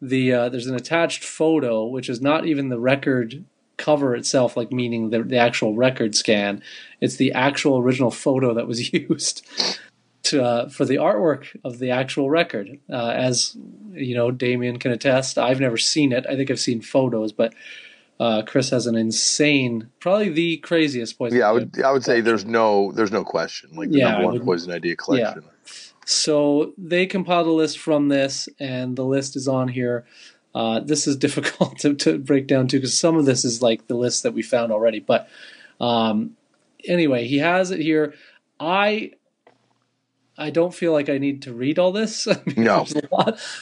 the uh, there's an attached photo which is not even the record cover itself, like meaning the, the actual record scan. It's the actual original photo that was used to, uh, for the artwork of the actual record. Uh, as you know, Damian can attest. I've never seen it. I think I've seen photos, but uh, Chris has an insane, probably the craziest poison. Yeah, I Idea would I would say there's no there's no question. Like the Yeah, number one would- poison idea collection. So they compiled a list from this, and the list is on here. Uh, this is difficult to, to break down too, because some of this is like the list that we found already. But um, anyway, he has it here. I I don't feel like I need to read all this. No.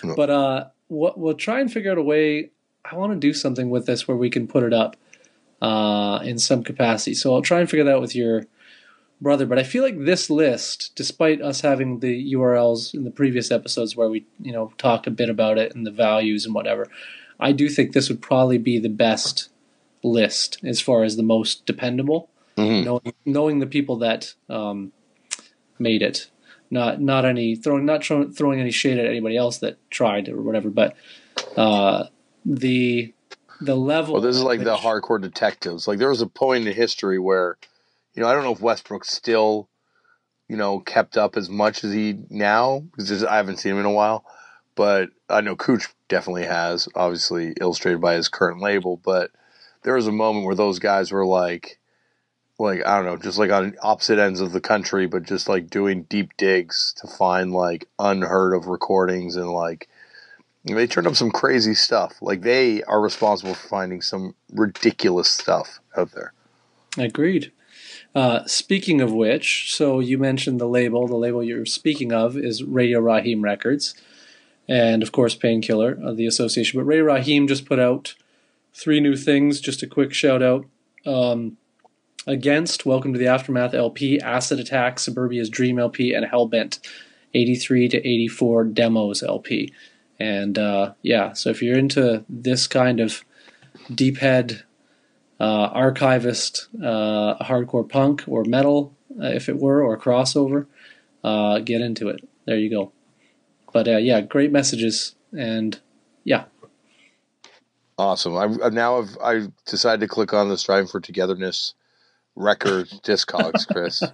No. But uh, what, we'll try and figure out a way. I want to do something with this where we can put it up uh, in some capacity. So I'll try and figure that out with your brother. But I feel like this list, despite us having the URLs in the previous episodes where we, you know, talk a bit about it and the values and whatever, I do think this would probably be the best list as far as the most dependable. Mhm. Knowing, knowing the people that um, made it, not not any throwing not throwing, throwing any shade at anybody else that tried or whatever, but uh, the the level. Well, this is like the hardcore detectives. Like there was a point in history where, you know, I don't know if Westbrook still, you know, kept up as much as he now because I haven't seen him in a while. But I know Cooch definitely has, obviously illustrated by his current label. But there was a moment where those guys were like, like I don't know, just like on opposite ends of the country, but just like doing deep digs to find like unheard of recordings and like they turned up some crazy stuff. Like they are responsible for finding some ridiculous stuff out there. Agreed. Uh, speaking of which, so you mentioned the label. The label you're speaking of is Radio Raheem Records, and of course Painkiller, uh, the association. But Radio Raheem just put out three new things. Just a quick shout out. Um, Against, Welcome to the Aftermath LP, Acid Attack, Suburbia's Dream LP, and Hellbent 83 to 84 Demos LP. And uh, yeah, so if you're into this kind of deep head uh, archivist, uh, hardcore punk or metal, uh, if it were, or crossover, uh, get into it. There you go. But uh, yeah, great messages, and yeah, Awesome. I've, I've now I've I decided to click on the Striving for Togetherness record discogs, Chris,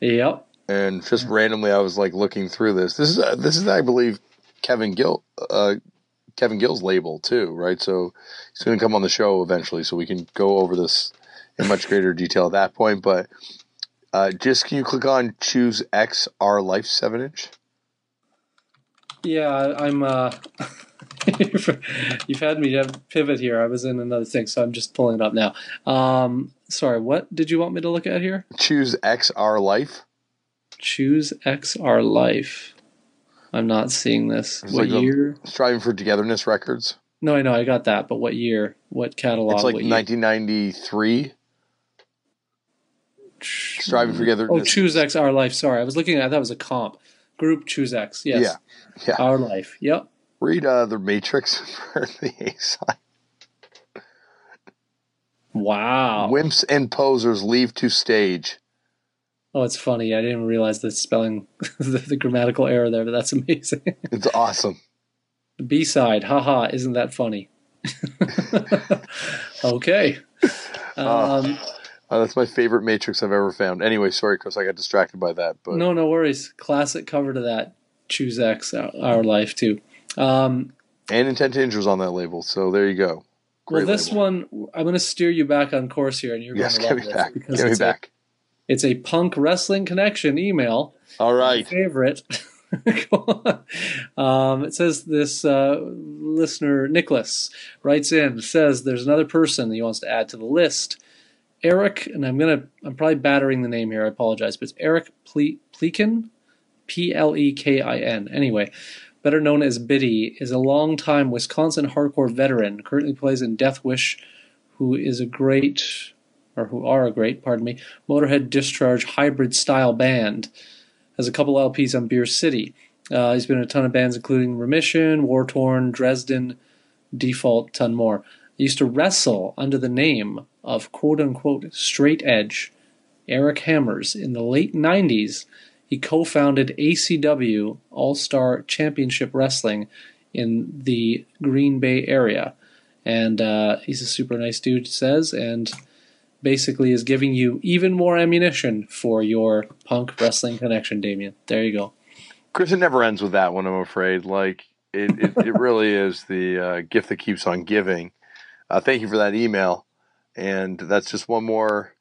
yep, and just randomly I was like looking through this. This is uh, this is I believe Kevin Gill uh, Kevin Gill's label too, right? So he's going to come on the show eventually, so we can go over this in much greater detail at that point. But uh, just can you click on choose X R Life seven inch? Yeah, I'm. Uh, you've had me pivot here. I was in another thing, so I'm just pulling it up now. Um, sorry, what did you want me to look at here? Choose X R Life. Choose XR Life. I'm not seeing this. It's what like year? Striving for Togetherness Records. No, I know, I got that, but what year? What catalog? It's like what year? 1993. Striving for Together. Oh, Choose X Our Life. Sorry, I was looking at that was a comp. Group Choose X. Yes. Yeah, yeah. Our Life. Yep. Read uh, the Matrix for the A side. Wow. Wimps and posers leave to stage. Oh, it's funny. I didn't realize the spelling, the, the grammatical error there, but that's amazing. It's awesome. B side. Haha. Isn't that funny? okay. Um, Uh, that's my favorite Matrix I've ever found. Anyway, sorry, Chris, I got distracted by that. But no, no worries. Classic cover to that. Choose X Our, Our Life too. Um, and Intent to Injure on that label, so there you go. well, this label. one I'm going to steer you back on course here, and you're Yes, going to get love me this back. because Get me it's back. A, it's a punk wrestling connection email. All right. favorite. Um, it says this uh, listener Nicholas writes in says there's another person that he wants to add to the list. Eric, and I'm gonna I'm probably battering the name here. I apologize, but it's Eric Ple- Plekin, P L E K I N. Anyway, better known as Biddy, is a longtime Wisconsin hardcore veteran. Currently plays in Death Wish, who is a great or who are a great, pardon me, Motorhead Discharge hybrid style band has a couple LPs on Beer City. Uh, he's been in a ton of bands, including Remission, War Torn, Dresden, Default, ton more. He used to wrestle under the name of quote unquote straight edge Eric Hammers in the late 90s. He co founded ACW All Star Championship Wrestling in the Green Bay area. And uh, he's a super nice dude, says, and basically is giving you even more ammunition for your punk wrestling connection, Damian. There you go. Chris, it never ends with that one, I'm afraid. Like, it, it, it really is the uh, gift that keeps on giving. Uh, thank you for that email. And that's just one more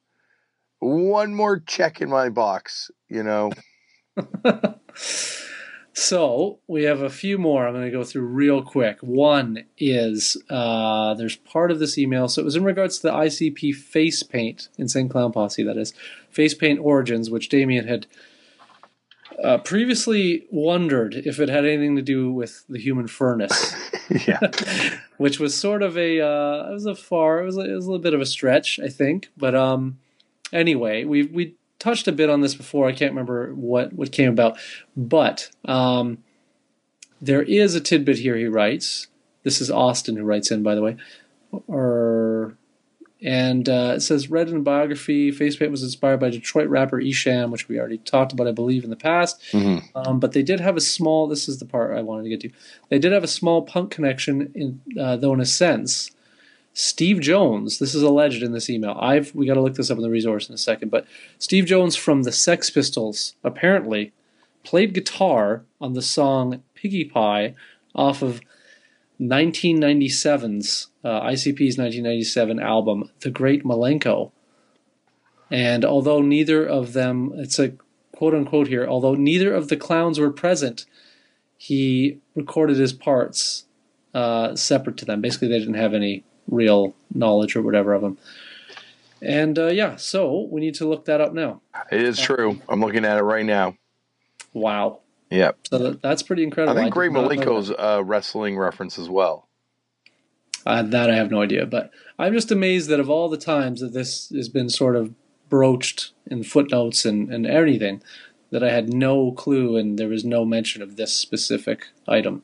one more check in my box, you know. So we have a few more I'm going to go through real quick. One is uh, there's part of this email. So it was in regards to the ICP face paint, Insane Clown Posse, that is, face paint origins, which Damian had uh, previously wondered if it had anything to do with the human furnace. yeah. which was sort of a uh, it was a far it was, a, it was a little bit of a stretch I think but um anyway we we touched a bit on this before. I can't remember what what came about. But um there is a tidbit here he writes. This is Austin who writes in by the way. Or and uh, it says read in a biography. Facepaint was inspired by Detroit rapper Esham which we already talked about I believe in the past. Hmm um, but they did have a small. This is the part I wanted to get to. They did have a small punk connection, in, uh, though in a sense, Steve Jones. This is alleged in this email. I've we got to look this up in the resource in a second. But Steve Jones from the Sex Pistols apparently played guitar on the song "Piggy Pie" off of 1997's uh, ICP's 1997 album "The Great Milenko." And although neither of them, it's a quote unquote here, although neither of the clowns were present, he recorded his parts uh, separate to them. Basically, they didn't have any real knowledge or whatever of them. And uh, yeah, so we need to look that up now. It is true. I'm looking at it right now. Wow. Yep. So that, that's pretty incredible. I think Great Malenko's a wrestling reference as well. that. Uh, that I have no idea. But I'm just amazed that of all the times that this has been sort of broached in footnotes and, and anything, that I had no clue and there was no mention of this specific item.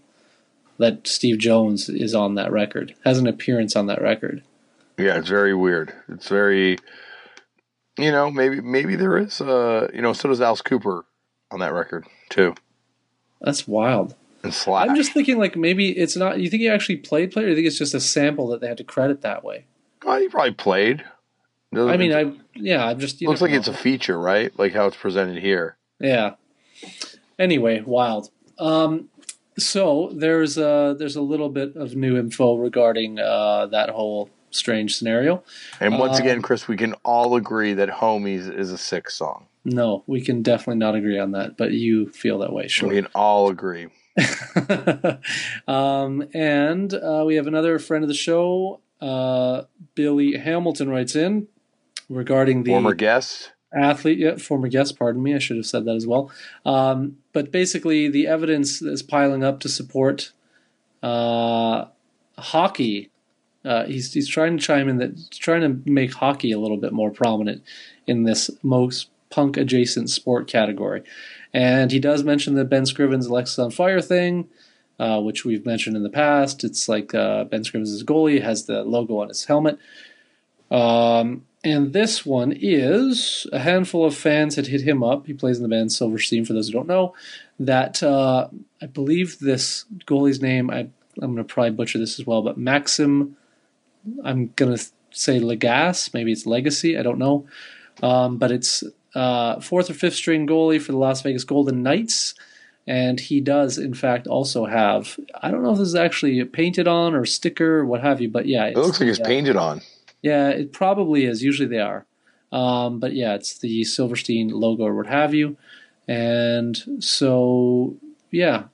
That Steve Jones is on that record, has an appearance on that record. Yeah, it's very weird. It's very, you know, maybe maybe there is, uh, you know, so does Alice Cooper on that record too, That's wild. and Slash. I'm just thinking like maybe it's not. You think he actually played play, or you think it's just a sample that they had to credit that way? oh, he probably played. I mean, I yeah, I'm just you looks like it's a feature, right? Like how it's presented here. yeah. Anyway, wild. Um, so there's uh there's a little bit of new info regarding uh that whole strange scenario. And once Um, again, Chris, we can all agree that "Homies" is a sick song. No, we can definitely not agree on that, but you feel that way, sure. We can all agree. um, and uh, we have another friend of the show, uh, Billy Hamilton, writes in regarding the Former guest. Athlete, yeah, former guest, pardon me, I should have said that as well. Um, but basically, the evidence is piling up to support uh, hockey. Uh, he's he's trying to chime in that trying to make hockey a little bit more prominent in this most punk adjacent sport category, and he does mention the Ben Scrivens Alexisonfire thing, uh, which we've mentioned in the past. It's like uh, Ben Scrivens goalie has the logo on his helmet. Um, and this one is a handful of fans had hit him up. He plays in the band Silverstein, for those who don't know. That uh, I believe this goalie's name, I, I'm going to probably butcher this as well, but Maxim, I'm going to say Legas, maybe it's Legacy, I don't know. Um, but it's uh, fourth or fifth string goalie for the Las Vegas Golden Knights. And he does, in fact, also have, I don't know if this is actually painted on or sticker or what have you, but yeah. It looks like it's yeah. painted on. Yeah, it probably is. Usually they are. Um, but yeah, it's the Silverstein logo or what have you. And so, yeah.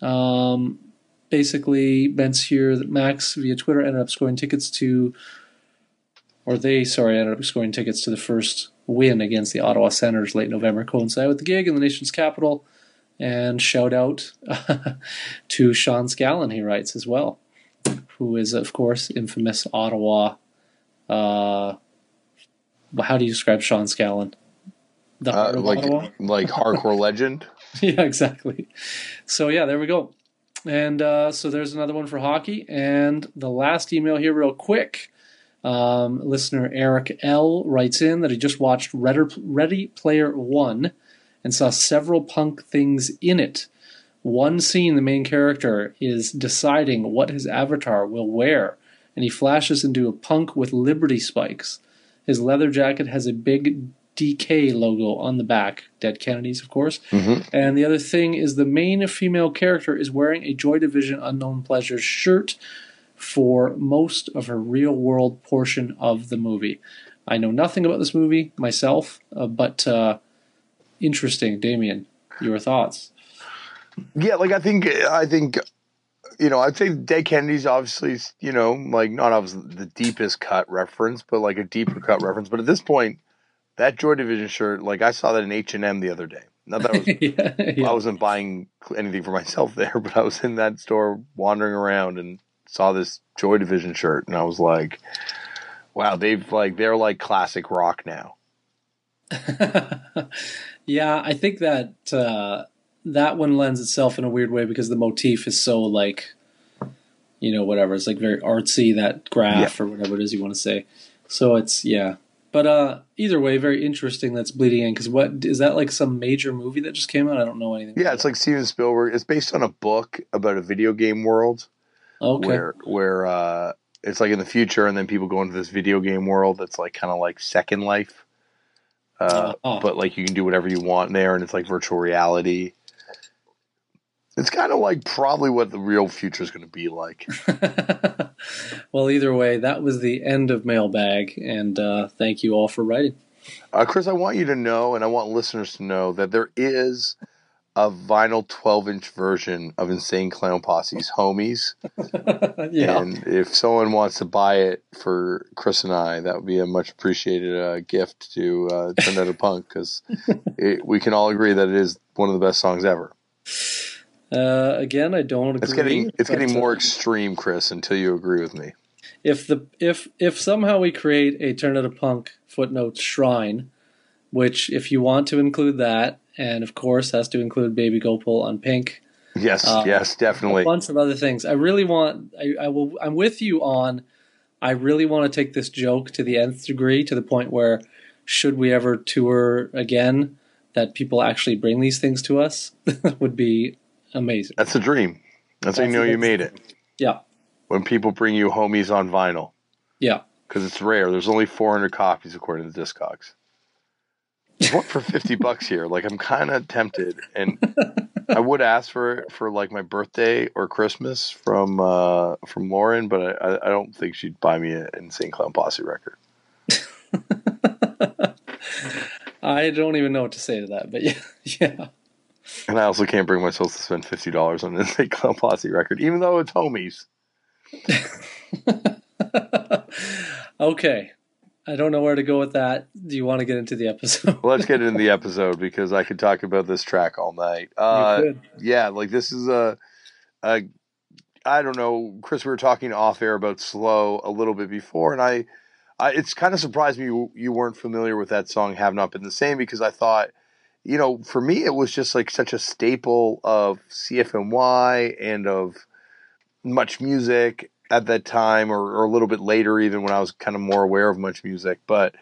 Um, basically, Ben's here that Max via Twitter ended up scoring tickets to, or they, sorry, ended up scoring tickets to the first win against the Ottawa Senators late November, coincide with the gig in the nation's capital. And shout out to Sean Scallon, he writes as well, who is, of course, infamous Ottawa uh, how do you describe Sean Scallon? The Uh, like like hardcore legend. yeah, exactly. So yeah, there we go. And uh, so there's another one for hockey. And the last email here, real quick. Um, listener Eric L writes in that he just watched Ready, Ready Player One and saw several punk things in it. One scene, the main character is deciding what his avatar will wear, and he flashes into a punk with Liberty spikes. His leather jacket has a big DK logo on the back, Dead Kennedys, of course. Mhm. And the other thing is the main female character is wearing a Joy Division Unknown Pleasures shirt for most of her real world portion of the movie. I know nothing about this movie myself, uh, but uh, interesting. Damian, your thoughts? Yeah, like I think I think you know I'd say Dead Kennedy's obviously you know like not obviously the deepest cut reference, but like a deeper cut reference. But at this point, that Joy Division shirt, like I saw that in H and M the other day. Not that I was yeah, yeah. I wasn't buying anything for myself there, but I was in that store wandering around and saw this Joy Division shirt, and I was like, "Wow, they've like they're like classic rock now." yeah, I think that uh, that one lends itself in a weird way because the motif is so like, you know, whatever. It's like very artsy that graph or whatever it is you want to say. So it's yeah, but uh, either way, very interesting. That's bleeding in because what is that like some major movie that just came out? I don't know anything. Yeah, it's like Steven Spielberg. It's based on a book about a video game world okay. where where uh, it's like in the future, and then people go into this video game world that's like kind of like Second Life. Uh, Uh-huh. But like you can do whatever you want there, and it's like virtual reality. It's kind of like probably what the real future is going to be like. well, either way, that was the end of mailbag, and uh, thank you all for writing. Uh, Chris, I want you to know, and I want listeners to know that there is a vinyl 12 inch version of Insane Clown Posse's Homies. yeah. And if someone wants to buy it for Chris and I, that would be a much appreciated uh, gift to uh, a Punk because we can all agree that it is one of the best songs ever. Uh, again, I don't agree. It's getting it's getting more uh, extreme, Chris, until you agree with me. if the if if somehow we create a Turned Out a Punk footnote shrine, which if you want to include that, and of course has to include Baby Gopal on Pink, Yes, Uh, yes, a definitely. bunch of other things. I really want. I, I will. I'm with you on. I really want to take this joke to the nth degree, to the point where, should we ever tour again, that people actually bring these things to us would be amazing. That's a dream. That's how you know you made it. Yeah, When people bring you homies on vinyl. yeah. because it's rare. There's only 400 copies according to Discogs. One for 50 bucks here. Like I'm kind of tempted, and I would ask for it for like my birthday or Christmas from uh, from Lauren, but I, I don't think she'd buy me an Insane Clown Posse record. I don't even know what to say to that, but yeah, yeah. And I also can't bring myself to spend fifty dollars on an Insane Clown Posse record, even though it's homies. okay. I don't know where to go with that. Do you want to get into the episode? let's get into the episode because I could talk about this track all night. Uh, yeah, like this is a, a, I don't know, Chris. We were talking off air about slow a little bit before, and I, I it's kind of surprised me you, you weren't familiar with that song. Have not been the same because I thought, you know, for me it was just like such a staple of CFNY and of much music at that time, or, or, a little bit later, even when I was kind of more aware of much music. But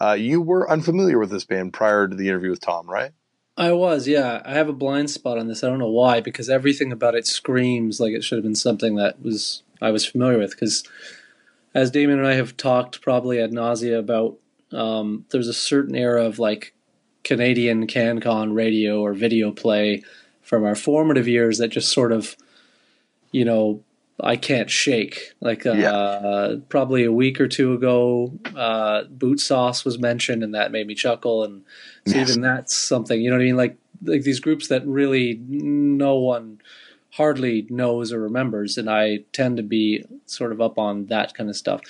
uh, you were unfamiliar with this band prior to the interview with Tom, right? I was, yeah. I have a blind spot on this. I don't know why, because everything about it screams like it should have been something that was I was familiar with. Because as Damon and I have talked probably ad nausea about, um, there's a certain era of like Canadian CanCon radio or video play from our formative years that just sort of, you know, I can't shake. Like uh, yeah. probably a week or two ago, uh, Bootsauce was mentioned, and that made me chuckle. And so yes. even that's something, you know what I mean? Like like these groups that really no one hardly knows or remembers, and I tend to be sort of up on that kind of stuff.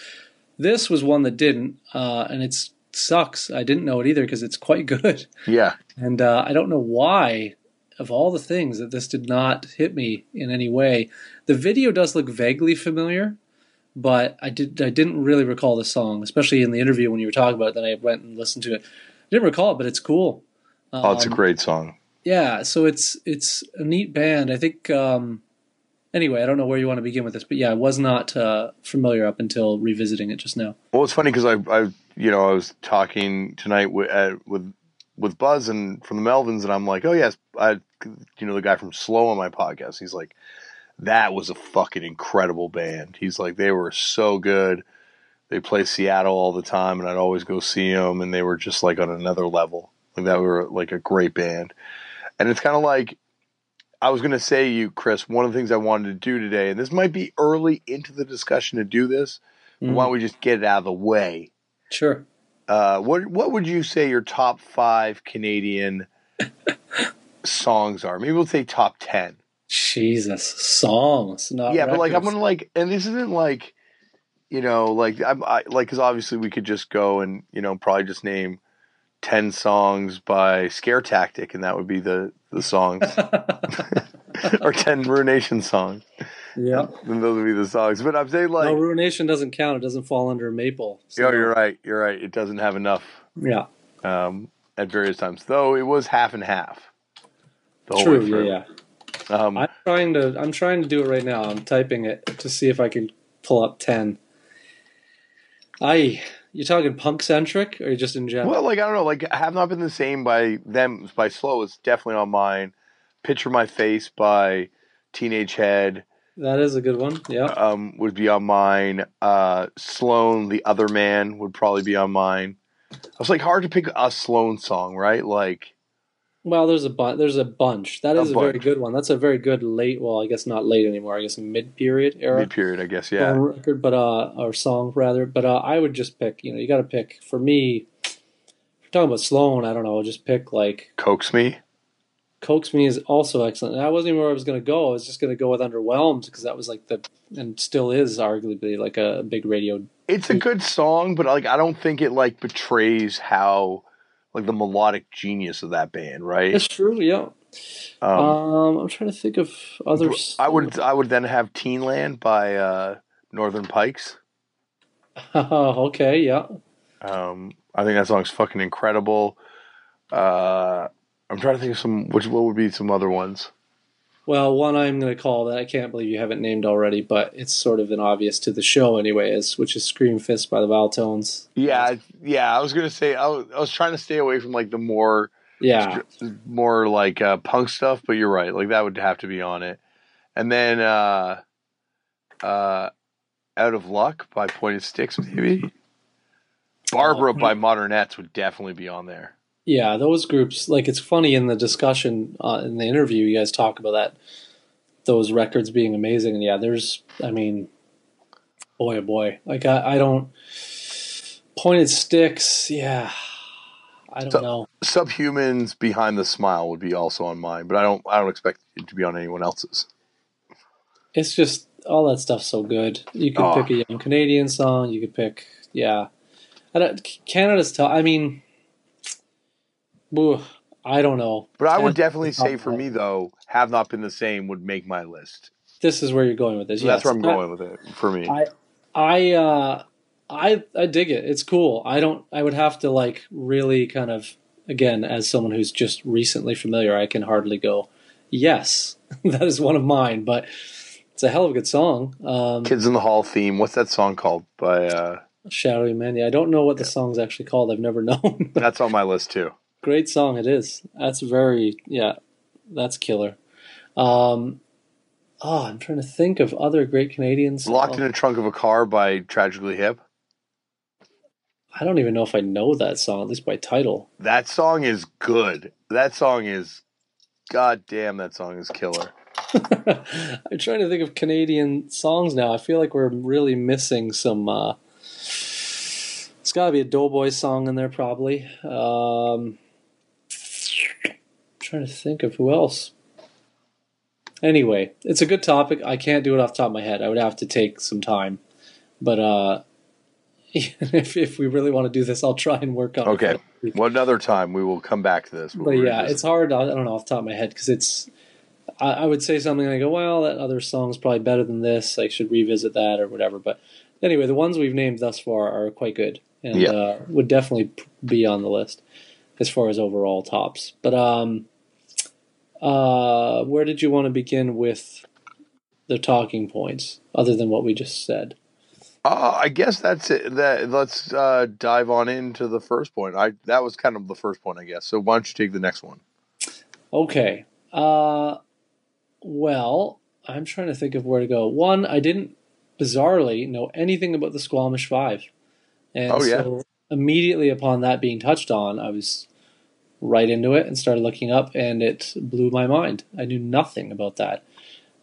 This was one that didn't, uh, and it sucks. I didn't know it either because it's quite good. Yeah, and uh, I don't know why of all the things that this did not hit me in any way. The video does look vaguely familiar, but I did I didn't really recall the song, especially in the interview when you were talking about it. Then I went and listened to it. I didn't recall it, but it's cool. Um, oh, it's a um, great song. Yeah, so it's it's a neat band. I think. Um, anyway, I don't know where you want to begin with this, but yeah, I was not uh, familiar up until revisiting it just now. Well, it's funny because I, I, you know, I was talking tonight with, uh, with with Buzzo from the Melvins, and I'm like, oh yes, I, you know, the guy from Slow on my podcast. He's like, that was a fucking incredible band. He's like, they were so good. They play Seattle all the time, and I'd always go see them, and they were just like on another level. Like that, were like a great band. And it's kind of like I was going to say, you, Chris, one of the things I wanted to do today, and this might be early into the discussion to do this, mm-hmm. why don't we just get it out of the way? Sure. Uh, what what would you say your top five Canadian songs are? Maybe we'll say top ten. Jesus, songs, not yeah, but like I'm gonna like, and this isn't like, you know, like I'm I, like because obviously we could just go and you know probably just name ten songs by Scare Tactic, and that would be the the songs, or ten Ruination songs. Yeah, and those would be the songs. But I'm saying like no, Ruination doesn't count. It doesn't fall under Maple. So. Yeah, you're right. You're right. It doesn't have enough. Yeah. Um, at various times, though it was half and half. True. Yeah. Yeah. Um, I'm trying to. I'm trying to do it right now. I'm typing it to see if I can pull up ten. I. You talking punk centric or just in general? Well, like I don't know. Like have not been the same by them by slow. It's definitely on mine. Picture my face by Teenage Head. That is a good one. Yeah. Um, would be on mine. Uh, Sloan, the other man, would probably be on mine. It was like hard to pick a Sloan song, right? Like, well, there's a bu- there's a bunch. That is a, a very good one. That's a very good late. Well, I guess not late anymore. I guess mid period era. Mid period, I guess. Yeah. record, but uh, or song rather. But uh, I would just pick. You know, you got to pick. For me, if you're talking about Sloan, I don't know. Just pick like Coax Me. Coax Me is also excellent. And I wasn't even where I was going to go. I was just going to go with Underwhelmed because that was like the and still is arguably like a big radio. It's a good song, but like I don't think it like betrays how like the melodic genius of that band, right? That's true. Yeah. Um, um I'm trying to think of other. I would I would then have Teenland by uh, Northern Pikes. okay. Yeah. Um, I think that song's fucking incredible. Uh, I'm trying to think of some. Which what would be some other ones? Well, one I'm going to call that I can't believe you haven't named already, but it's sort of an obvious to the show anyway, is which is Scream Fist by the Viletones. Yeah, yeah. I was going to say I was, I was trying to stay away from like the more yeah more like uh, punk stuff, but you're right. Like that would have to be on it. And then uh, uh, Out of Luck by Pointed Sticks, maybe. Barbara by Modernettes would definitely be on there. Yeah, those groups. Like it's funny in the discussion uh, in the interview, you guys talk about that those records being amazing, and yeah, there's. I mean, boy, oh boy, like I, I don't pointed sticks. Yeah, I don't So- know. Subhumans behind the smile would be also on mine, but I don't I don't expect it to be on anyone else's. It's just all that stuff's so good. You could Oh. pick a young Canadian song. You could pick, yeah. I don't, Canada's tough. I mean, ooh, I don't know. But I would definitely say for me though, have not been the same would make my list. This is where you're going with this. So that's where I'm I- going with it for me. I, I, uh, I, I dig it. It's cool. I don't. I would have to like really kind of again as someone who's just recently familiar. I can hardly go. Yes, that is one of mine. But it's a hell of a good song. Um, Kids in the Hall theme. What's that song called? By uh, Shadowy Men. Yeah, I don't know what the song's actually called. I've never known. that's on my list too. Great song it is. That's very yeah, that's killer. Um, oh, I'm trying to think of other great Canadians. Locked Oh, in a Trunk of a Car by Tragically Hip. I don't even know if I know that song, at least by title. That song is good. That song is God damn that song is killer. I'm trying to think of Canadian songs now. I feel like we're really missing some. Uh, it's got to be a Doughboy song in there, probably. Um, trying to think of who else. Anyway, it's a good topic. I can't do it off the top of my head. I would have to take some time, but uh, if if we really want to do this, I'll try and work on. It. Okay. it. Well, another time we will come back to this. But yeah, it's hard. I don't know off the top of my head because it's. I, I would say something go, well, that other song's probably better than this. I should revisit that or whatever. But anyway, the ones we've named thus far are quite good and Yeah. uh, would definitely be on the list as far as overall tops. But um, uh, where did you want to begin with the talking points other than what we just said? Uh, I guess that's it. That let's uh, dive on into the first point. I that was kind of the first point, I guess. So why don't you take the next one? Okay. Uh, well, I'm trying to think of where to go. One, I didn't bizarrely know anything about the Squamish Five, and Oh, yeah. so immediately upon that being touched on, I was right into it and started looking up, and it blew my mind. I knew nothing about that,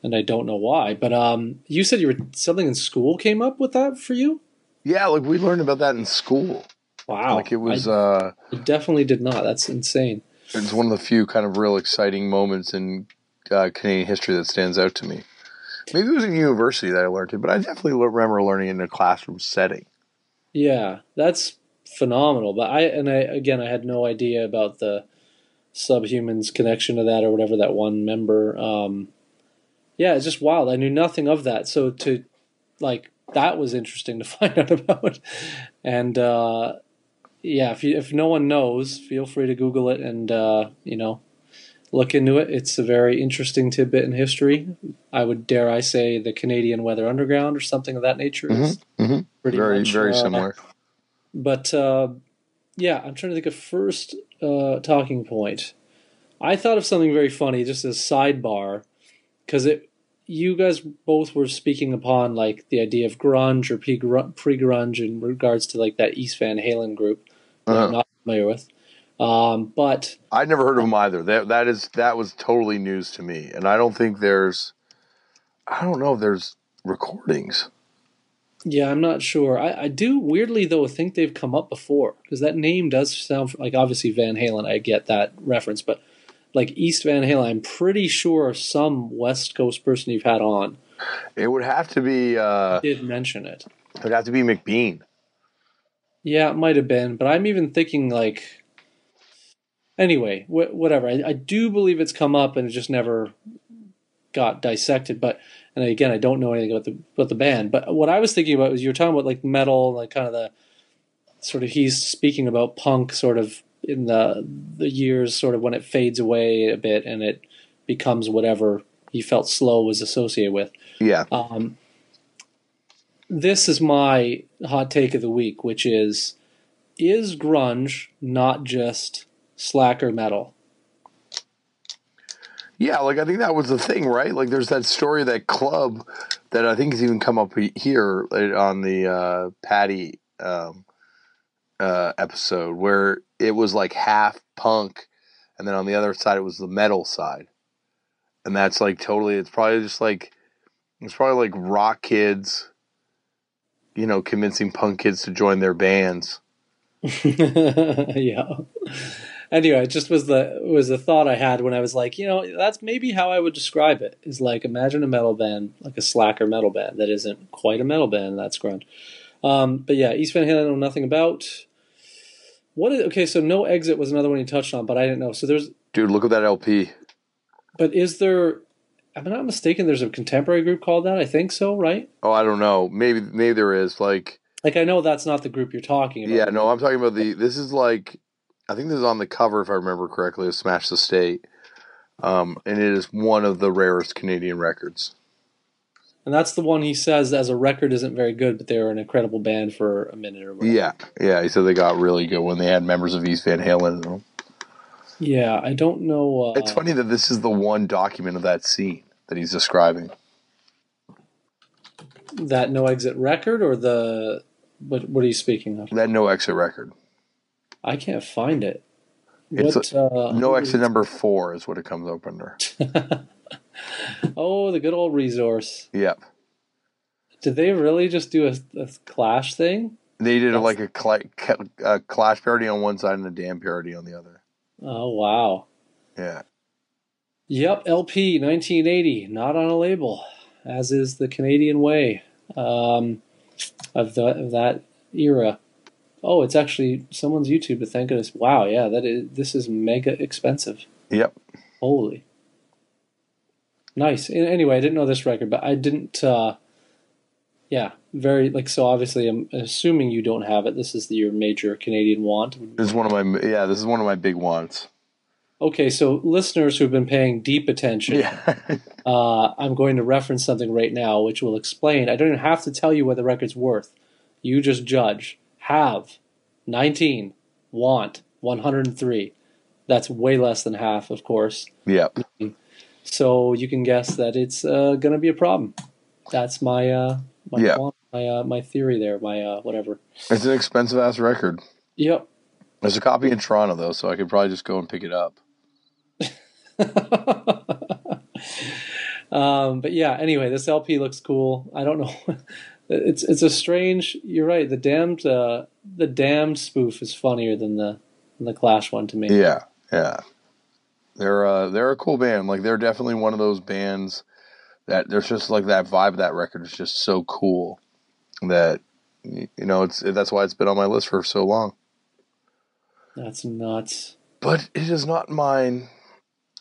and I don't know why. But um, you said you were something in school came up with that for you. Yeah, like we learned about that in school. Wow, like it was. I, uh I definitely did not. That's insane. It's one of the few kind of real exciting moments in uh, Canadian history that stands out to me. Maybe it was in university that I learned it, but I definitely remember learning it in a classroom setting. Yeah, that's phenomenal. But I and I again I had no idea about the subhumans connection to that or whatever that one member. Um, yeah, it's just wild. I knew nothing of that. So to like that was interesting to find out about. And uh, yeah, if you, if no one knows, feel free to Google it and uh, you know look into it. It's a very interesting tidbit in history. I would dare I say the Canadian Weather Underground or something of that nature is mhm. pretty Very, much, very uh, similar. But uh, yeah, I'm trying to think of first uh, talking point. I thought of something very funny, just as sidebar, because it. You guys both were speaking upon like the idea of grunge or pre grunge in regards to like that East Van Halen group Uh-huh. I'm not familiar with. Um, but I'd never heard of them either. That that is that was totally news to me, and I don't think there's. I don't know if there's recordings. Yeah, I'm not sure. I, I do weirdly though think they've come up before because that name does sound like obviously Van Halen. I get that reference, but like East Van Halen, I'm pretty sure some West Coast person you've had on It would have to be. Uh, did mention it. it would have to be McBean. Yeah, it might have been, but I'm even thinking like. Anyway, wh- whatever. I, I do believe it's come up and it just never got dissected. But and again, I don't know anything about the about the band. But what I was thinking about was you were talking about like metal, like kind of the sort of he's speaking about punk, sort of in the the years, sort of when it fades away a bit and it becomes whatever he felt slow was associated with. Yeah, Um, this is my hot take of the week, which is is grunge not just slacker metal? Yeah. Like I think that was the thing, right? Like there's that story, that club that I think has even come up here on the uh, Patty um, uh, episode where it was like half punk, and then on the other side it was the metal side, and that's like totally. It's probably just like it's probably like rock kids, you know, convincing punk kids to join their bands. yeah. Anyway, it just was the was the thought I had when I was like, you know, that's maybe how I would describe it. Is like imagine a metal band, like a slacker metal band that isn't quite a metal band. That's grunge. Um, but yeah, East Van Halen I know nothing about. What is okay? So no exit was another one you touched on, but I didn't know. So there's, Dude, look at that LP. but is there? I'm I not mistaken? There's a contemporary group called that. I think so, right? Oh, I don't know. Maybe maybe there is like Like I know that's not the group you're talking about. yeah. No, I'm talking about the. This is like I think this is on the cover if I remember correctly of Smash the State, um, and it is one of the rarest Canadian records. And that's the one he says as a record isn't very good, but they were an incredible band for a minute or whatever. Yeah, yeah. He said they got really good when they had members of East Van Halen. in them. Yeah, I don't know. Uh, It's funny that this is the one document of that scene that he's describing. that no exit record or the what? What are you speaking of? That no exit record. I can't find it. It's What? uh, No exit number four is what it comes up under. oh, the good old resource. Yep. Did they really just do a, a Clash thing? They did That's- like a, ca- a Clash parody on one side and a Damned parody on the other. Oh wow. Yeah. Yep, LP 1980, not on a label, as is the Canadian way um, of, the, of that era. Oh, it's actually someone's YouTube. But thank goodness. Wow, yeah, that is. This is mega expensive. Yep. Holy. Nice. Anyway, I didn't know this record, but I didn't. Uh, yeah, very like so. Obviously, I'm assuming you don't have it. This is your major Canadian want. This is one of my yeah. This is one of my big wants. Okay, so listeners who've been paying deep attention, Yeah. uh, I'm going to reference something right now, which will explain. I don't even have to tell you what the record's worth. You just judge. Have 19, want 103. That's way less than half, of course. yep. So you can guess that it's uh, going to be a problem. That's my uh, my Yeah. want- my uh, my theory there. My uh, whatever. It's an expensive ass record. Yep. There's a copy in Toronto though, so I could probably just go and pick it up. um, but yeah. Anyway, this LP looks cool. I don't know. It's it's a strange. You're right. The damned uh, the damned spoof is funnier than the than the Clash one to me. Yeah, yeah. They're uh, they're a cool band. Like they're definitely one of those bands that there's just like that vibe of that record is just so cool that you know it's that's why it's been on my list for so long. That's nuts. But it is not mine,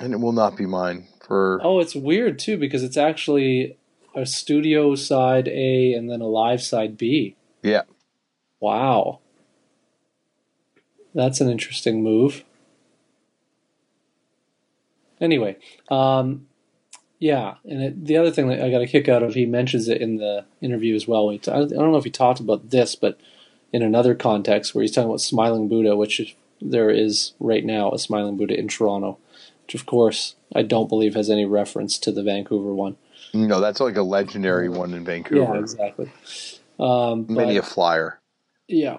and it will not be mine for. Oh, it's weird too because it's actually a studio side A and then a live side B. Yeah. Wow. That's an interesting move. Anyway, um, yeah, and it, the other thing that I got a kick out of, he mentions it in the interview as well. T- I don't know if he talked about this, but in another context where he's talking about Smiling Buddha, which is, there is right now a Smiling Buddha in Toronto, which of course I don't believe has any reference to the Vancouver one. No, that's like a legendary one in Vancouver. Yeah, exactly. Um, Many but- a flyer. Yeah.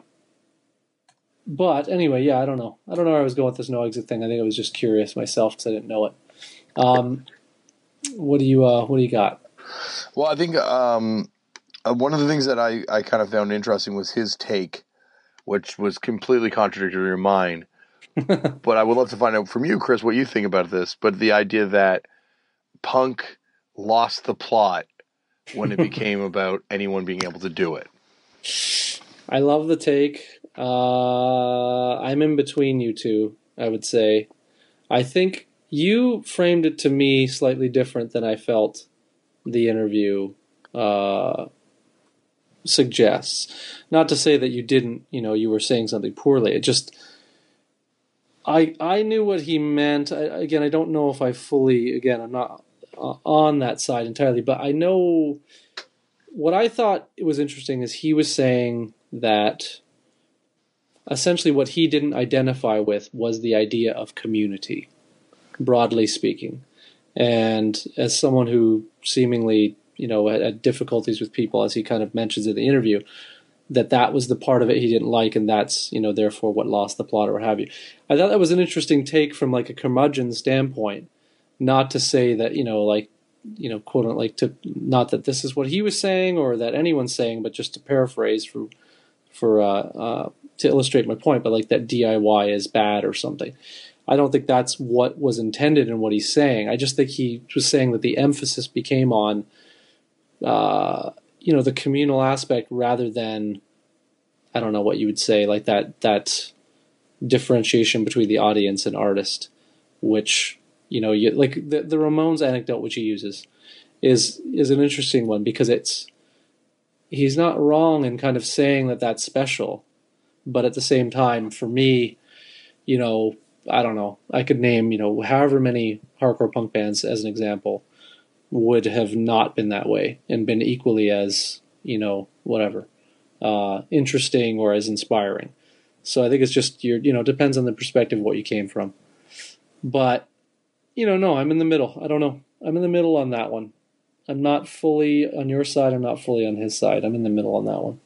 But anyway, yeah, I don't know. I don't know where I was going with this no exit thing. I think I was just curious myself because I didn't know it. Um, what do you uh, What do you got? Well, I think um, uh, one of the things that I, I kind of found interesting was his take, which was completely contradictory to mine. but I would love to find out from you, Chris, what you think about this. But the idea that punk lost the plot when it became about anyone being able to do it. I love the take. Uh, I'm in between you two. I would say. I think you framed it to me slightly different than I felt the interview uh, suggests. Not to say that you didn't, you know, you were saying something poorly. It just, I I knew what he meant. I, again, I don't know if I fully. Again, I'm not Uh, on that side entirely, but I know what I thought was interesting is he was saying that essentially what he didn't identify with was the idea of community, broadly speaking. And as someone who seemingly, you know, had, had difficulties with people, as he kind of mentions in the interview, that that was the part of it he didn't like, and that's you know therefore what lost the plot or what have you. I thought that was an interesting take from like a curmudgeon standpoint. Not to say that you know like you know quote unquote like to not that this is what he was saying or that anyone's saying, but just to paraphrase for for uh, uh, to illustrate my point, but like that DIY is bad or something. I don't think that's what was intended in what he's saying. I just think he was saying that the emphasis became on, uh, you know, the communal aspect rather than, I don't know what you would say, like that that differentiation between the audience and artist, which you know, you, like the the Ramones anecdote which he uses, is is an interesting one because it's he's not wrong in kind of saying that that's special, but at the same time, for me, you know, I don't know. I could name, you know, however many hardcore punk bands as an example would have not been that way and been equally as, you know, whatever, uh, interesting or as inspiring. So I think it's just your, you know, depends on the perspective what you came from. But, you know, no, I'm in the middle. I don't know. I'm in the middle on that one. I'm not fully on your side. I'm not fully on his side. I'm in the middle on that one.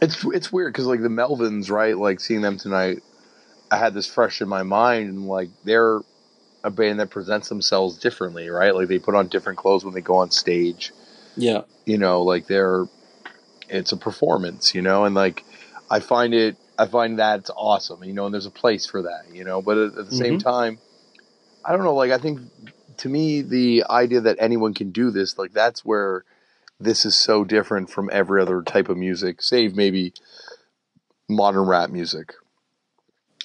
It's it's weird because like the Melvins, right? Like seeing them tonight I had this fresh in my mind, and like they're a band that presents themselves differently, right? Like they put on different clothes when they go on stage. Yeah, you know, like they're it's a performance, you know, and like I find it, I find that's awesome, you know, and there's a place for that, you know, but at, at the mm-hmm. same time, I don't know, like I think to me the idea that anyone can do this, like that's where this is so different from every other type of music, save maybe modern rap music,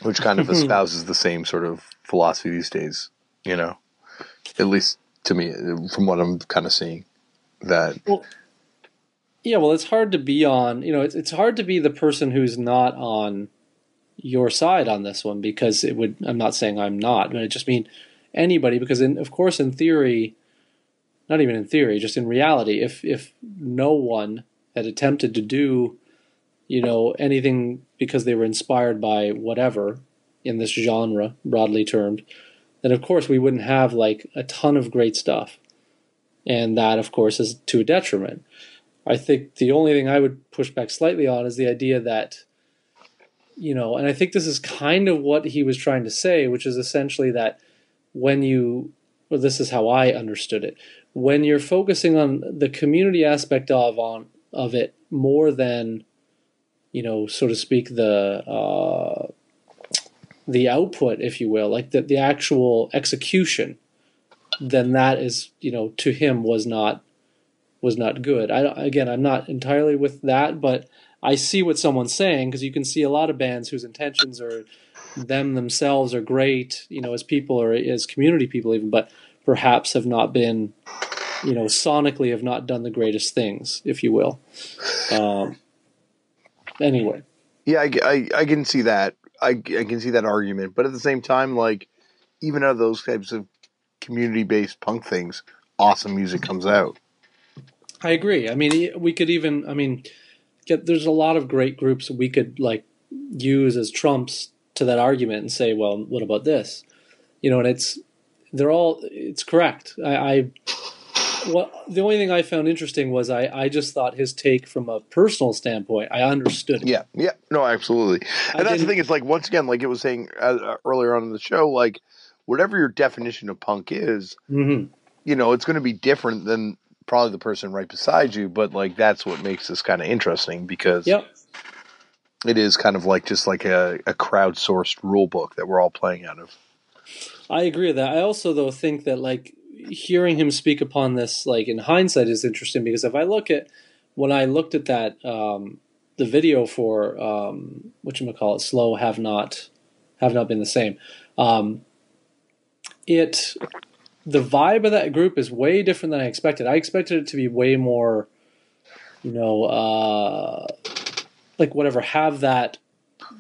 which kind of espouses the same sort of philosophy these days. You know, at least to me, from what I'm kind of seeing, that. Well, yeah, well, it's hard to be on. You know, it's it's hard to be the person who's not on your side on this one because it would. I'm not saying I'm not, but I just mean anybody because, in, of course, in theory, not even in theory, just in reality, if if no one had attempted to do you know, anything because they were inspired by whatever in this genre, broadly termed, then of course we wouldn't have like a ton of great stuff. And that, of course, is to a detriment. I think the only thing I would push back slightly on is the idea that, you know, and I think this is kind of what he was trying to say, which is essentially that when you, well, this is how I understood it, when you're focusing on the community aspect of on of it more than you know, so to speak, the uh, the output, if you will, like the the actual execution, then that is, you know, to him was not was not good. I again, I'm not entirely with that, but I see what someone's saying because you can see a lot of bands whose intentions are them themselves are great, you know, as people or as community people even, but perhaps have not been, you know, sonically have not done the greatest things, if you will. Um, anyway. Yeah, I, I, I can see that. I, I can see that argument, but at the same time, like even out of those types of community-based punk things, awesome music comes out. I agree. I mean, we could even. I mean, get there's a lot of great groups we could like use as trumps to that argument and say, well, what about this? You know, and it's they're all it's correct. I, I well, the only thing I found interesting was I, I just thought his take from a personal standpoint, I understood. It. Yeah, yeah, no, absolutely. And I that's the thing. It's like once again, like it was saying uh, earlier on in the show, like whatever your definition of punk is, mm-hmm. you know, it's going to be different than probably the person right beside you. But like that's what makes this kind of interesting because yep. It is kind of like just like a, a crowdsourced rule book that we're all playing out of. I agree with that. I also though think that like hearing him speak upon this, like in hindsight, is interesting because if I look at when I looked at that um, the video for um, you call it, slow have not have not been the same. Um, it the vibe of that group is way different than I expected. I expected it to be way more, you know, uh, like whatever have that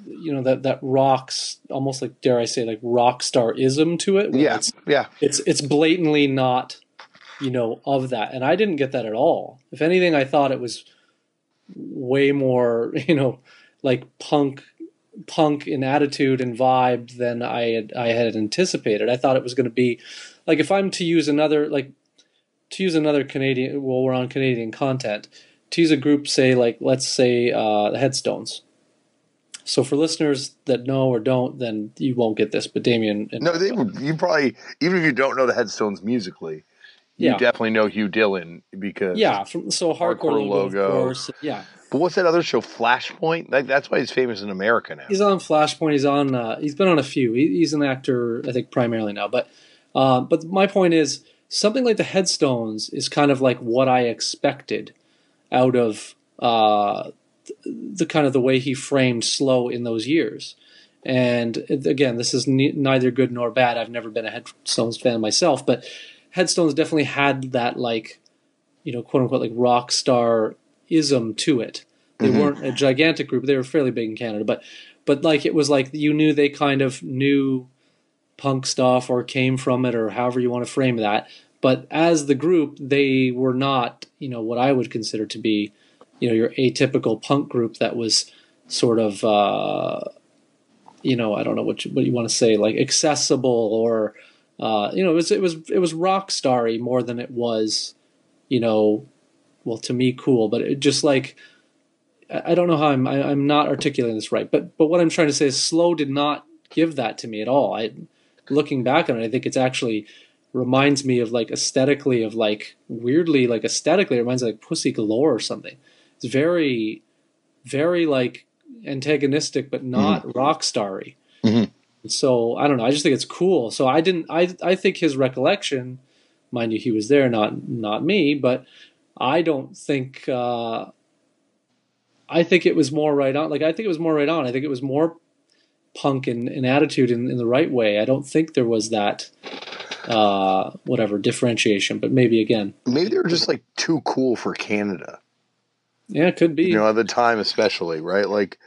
you know that that rocks almost like dare I say like rock star ism to it. Yeah, it's, yeah. It's it's blatantly not you know of that, and I didn't get that at all. If anything, I thought it was way more you know like punk punk in attitude and vibe than I had I had anticipated. I thought it was going to be like if I'm to use another like to use another Canadian. Well, we're on Canadian content to use a group, say like let's say uh, the Headstones. So for listeners that know or don't, then you won't get this. But Damian, and, No, they would. You probably even if you don't know the Headstones musically, you Yeah. definitely know Hugh Dillon because yeah, from, so hardcore, Hard Core Logo, course. Yeah, But what's that other show? Flashpoint. That, that's why he's famous in America now. he's on Flashpoint. He's on. Uh, he's been on a few. He, he's an actor, I think, primarily now. But uh, but my point is something like the Headstones is kind of like what I expected out of uh, the kind of the way he framed slow in those years. And again, this is ne- neither good nor bad. I've never been a Headstones fan myself, but Headstones definitely had that like, you know, quote unquote like rock star ism to it. They Mhm. weren't a gigantic group; they were fairly big in Canada, but but like it was like you knew they kind of knew punk stuff or came from it or however you want to frame that. But as the group, they were not, you know, what I would consider to be, you know, your atypical punk group that was sort of, uh, you know, I don't know what you, what you want to say, like accessible or, uh, you know, it was it was it was rock starry more than it was, you know, well to me cool, but it just like. I I don't know how I'm. I, I'm not articulating this right, but but what I'm trying to say is, slow did not give that to me at all. I, looking back on it, I think it's actually reminds me of like aesthetically of like weirdly like aesthetically it reminds me of, like Pussy Galore or something. It's very, very like antagonistic, but not rock starry. Mhm. So I don't know. I just think it's cool. So I didn't. I I think his recollection, mind you, he was there, not not me, but I don't think. Uh, I think it was more right on. Like I think it was more right on. I think it was more punk in, in attitude in, in the right way. I don't think there was that uh, whatever differentiation, but maybe again, Maybe they were just like too cool for Canada. yeah, it could be. You know, at the time especially, right? Like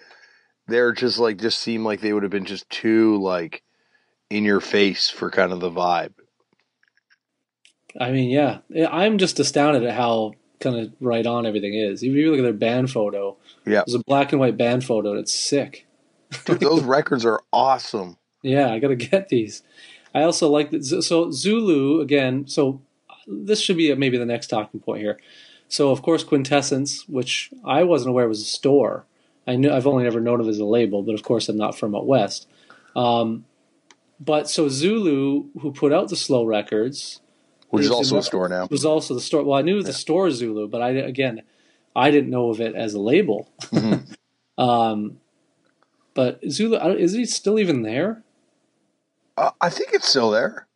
they're just like just seem like they would have been just too like in your face for kind of the vibe. I mean, yeah, I'm just astounded at how kind of right on everything is. If you look at their band photo, Yeah. there's a black and white band photo. and It's sick. Dude, those records are awesome. Yeah, I got to get these. I also like that. So Zulu again. So this should be maybe the next talking point here. So of course Quintessence, which I wasn't aware was a store. I knew I've only ever known of as a label, but of course I'm not from out west. Um, but so Zulu, who put out the slow records, Which is also a store now. was also the store. Well, I knew the store Zulu, but I again, I didn't know of it as a label. Mhm. um, but Zulu, don't- is he still even there? Uh, I think it's still there.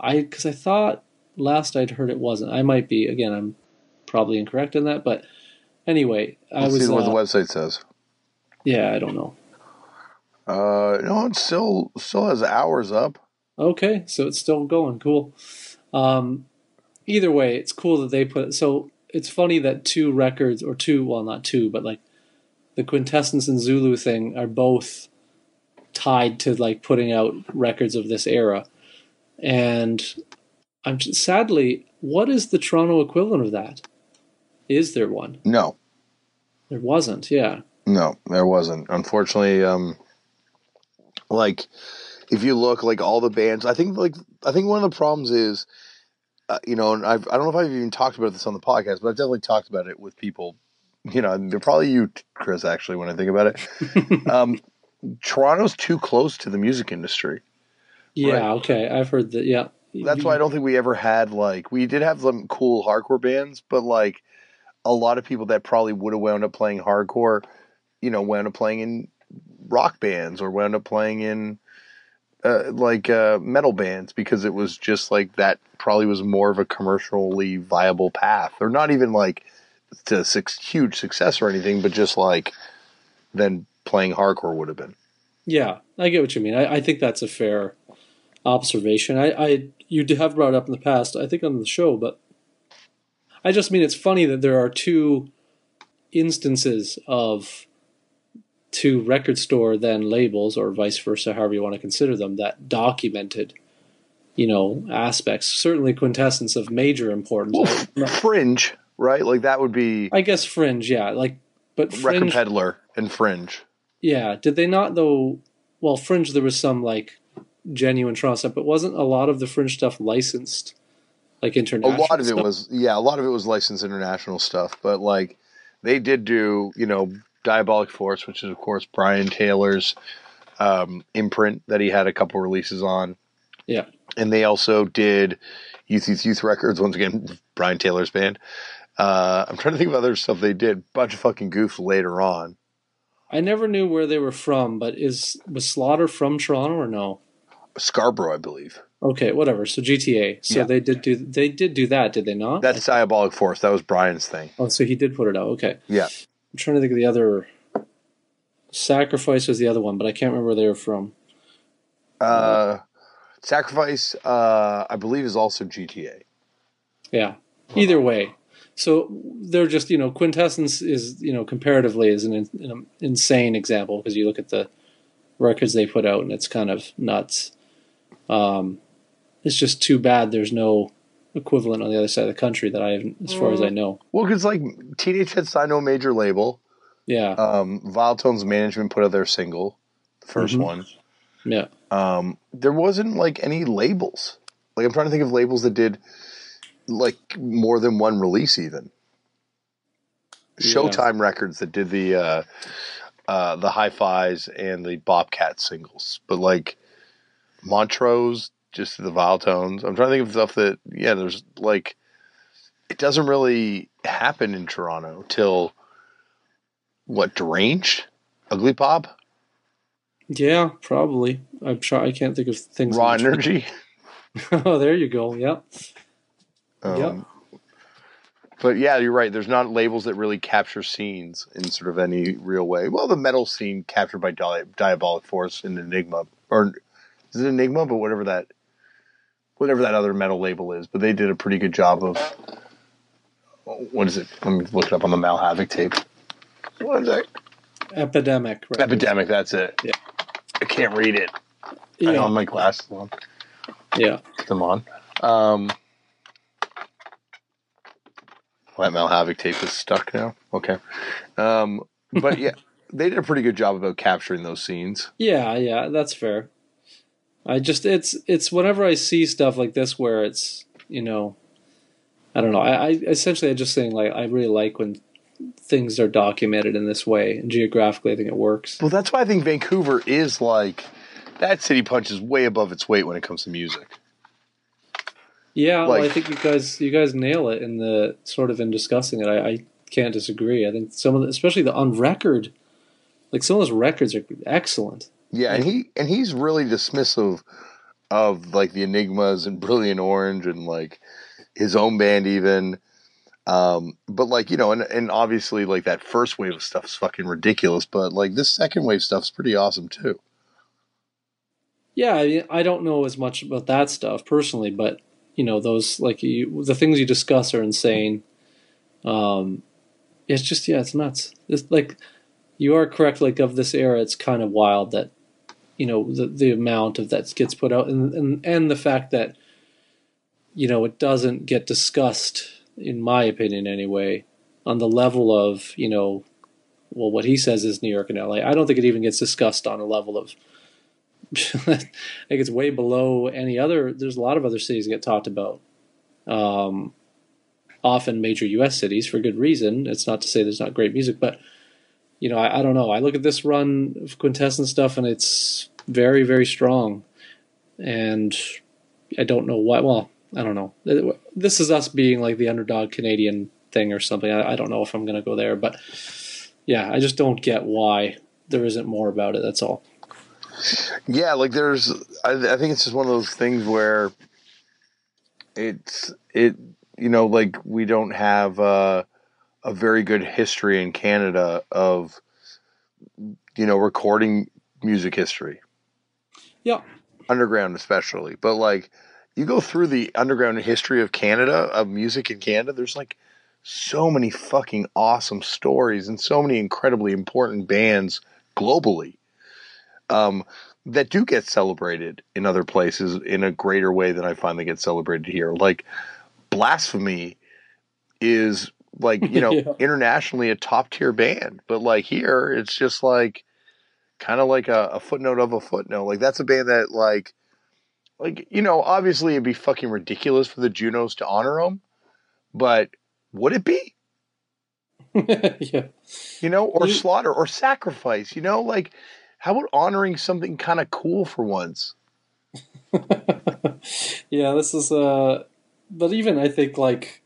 I because I thought last I'd heard it wasn't. I might be again. I'm probably incorrect in that, but anyway, I Let's was. see what the uh, website says. yeah, I don't know. Uh, no, it still still has hours up. Okay, so it's still going. Cool. Um, either way, it's cool that they put. So it's funny that two records, or two, well, not two, but like the Quintessence and Zulu thing are both tied to like putting out records of this era. And I'm sadly, what is the Toronto equivalent of that? Is there one? No, There wasn't. Yeah. no, there wasn't. Unfortunately, um, like if you look like all the bands, I think like I think one of the problems is, uh, you know, and I've, I don't know if I've even talked about this on the podcast, but I've definitely talked about it with people. You know, probably you, Chris, actually, when I think about it. um, Toronto's too close to the music industry. Yeah. Okay. I've heard that. Yeah. That's why I don't think we ever had like we did have some cool hardcore bands, but like a lot of people that probably would have wound up playing hardcore, you know, wound up playing in rock bands or wound up playing in uh, like uh, metal bands because it was just like that probably was more of a commercially viable path, or not even like to six, huge success or anything, but just like than playing hardcore would have been. Yeah, I get what you mean. I, I think that's a fair observation. I, I you have brought it up in the past, I think on the show, but I just mean it's funny that there are two instances of two record store then labels or vice versa, however you want to consider them, that documented, you know, aspects. Certainly quintessence of major importance. Well, Fringe, right? Like that would be I guess Fringe, yeah. Like but Record Peddler and Fringe. Yeah, did they not though? Well, Fringe there was some like genuine Toronto stuff, but wasn't a lot of the Fringe stuff licensed, like international? A lot of it was, yeah, a lot of it was licensed international stuff, but like they did do you know Diabolic Force, which is of course Brian Taylor's um, imprint that he had a couple releases on. Yeah. and they also did Youth Youth Youth Records once again, Brian Taylor's band. Uh, I'm trying to think of other stuff they did. Bunch of fucking goofs later on. I never knew where they were from, but is was Slaughter from Toronto or no? Scarborough, I believe. Okay, whatever. So GTA. So Yeah. they did do they did do that, did they not? That's Diabolic Force. That was Brian's thing. oh, so he did put it out. Okay. Yeah. I'm trying to think of the other. Sacrifice was the other one, but I can't remember where they were from. Uh, Sacrifice, uh, I believe, is also GTA. Yeah. Either way, so they're just you know quintessence is you know comparatively is an, in, an insane example because you look at the records they put out and it's kind of nuts. Um, it's just too bad there's no equivalent on the other side of the country that I haven't, as far as I know. Well, because like Teenage Head signed to a major label. Yeah, Um, Vile Tones Management put out their single, the 1st Mhm. one. yeah, Um, there wasn't like any labels. Like I'm trying to think of labels that did like more than one release, even. Yeah. Showtime Records that did the uh, uh, the hi-fis and the Bobcat singles, but like Montrose, just the Vile Tones. I'm trying to think of stuff that yeah, there's like it doesn't really happen in Toronto till what Deranged, Ugly Pop, yeah, probably. I'm sure I can't think of things. Raw Energy. oh, there you go. Yep. Um, Yep. But yeah, you're right. There's not labels that really capture scenes in sort of any real way. Well, the metal scene captured by Di- Diabolic Force and Enigma, or is it Enigma? But whatever that, whatever that other metal label is. But they did a pretty good job of. What is it? Let me look it up on the Mal Havoc tape. What is that? Epidemic. Right? Epidemic. That's it. Yeah. I can't read it. I Yeah. don't have my glasses on. yeah. Put them on. Um, that Mal Havoc tape is stuck now. Okay. Um, but yeah, they did a pretty good job about capturing those scenes. Yeah, yeah, that's fair. I just it's it's whenever I see stuff like this where it's you know, I don't know. I, I essentially I'm just saying like I really like when things are documented in this way and geographically I think it works. Well, that's why I think Vancouver is like that city punches way above its weight when it comes to music. Yeah, well, I think you guys you guys nail it in the sort of in discussing it. I, I can't disagree. I think some of the, especially the on record, like some of those records are excellent. Yeah, and he and he's really dismissive of like the Enigmas and Brilliant Orange and like his own band even. Um, but like you know, and and obviously like that first wave of stuff is fucking ridiculous, but like this second wave stuff's pretty awesome too. Yeah, I, mean, I don't know as much about that stuff personally, but you know those like you, the things you discuss are insane. Um, it's just yeah, it's nuts. It's like you are correct. Like of this era, it's kind of wild that you know the the amount of that gets put out, and and and the fact that you know it doesn't get discussed, in my opinion anyway, on the level of you know, well, what he says is New York and L.A. I don't think it even gets discussed on a level of I think it's way below any other. There's a lot of other cities that get talked about. Um, often major U.S. cities for good reason. It's not to say there's not great music, but you know, I, I don't know. I look at this run of quintessence stuff, and it's very, very strong. And I don't know why. Well, I don't know. This is us being like the underdog Canadian thing or something. I, I don't know if I'm going to go there, but yeah, I just don't get why there isn't more about it. That's all. Yeah, like there's, I, I think it's just one of those things where it's it, you know, like we don't have uh, a very good history in Canada of, you know, recording music history. Yeah. underground especially, but like you go through the underground history of Canada of music in Canada, there's like so many fucking awesome stories and so many incredibly important bands globally um, that do get celebrated in other places in a greater way than I find they get celebrated here. Like Blasphemy is like, you know, Yeah. internationally a top tier band, but like here it's just like kind of like a, a footnote of a footnote. Like that's a band that like like you know, obviously it'd be fucking ridiculous for the Junos to honor them, but would it be? yeah. You know, or slaughter or sacrifice. You know, like how about honoring something kind of cool for once? yeah, this is uh but even I think like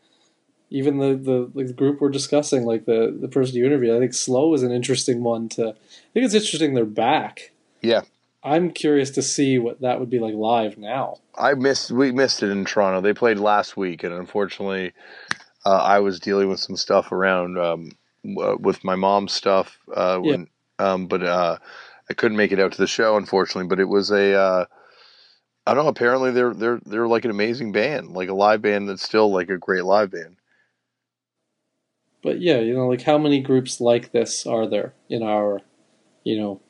even the, the like the group we're discussing, like the the person you interviewed, I think Slow is an interesting one to I think it's interesting they're back. Yeah. I'm curious to see what that would be like live now. I missed we missed it in Toronto. They played last week, and unfortunately, uh, I was dealing with some stuff around um, w- with my mom's stuff. Uh, when, um, but uh, I couldn't make it out to the show, unfortunately. But it was a uh, I don't know. Apparently, they're they're they're like an amazing band, like a live band that's still like a great live band. But yeah, you know, like how many groups like this are there in our, you know,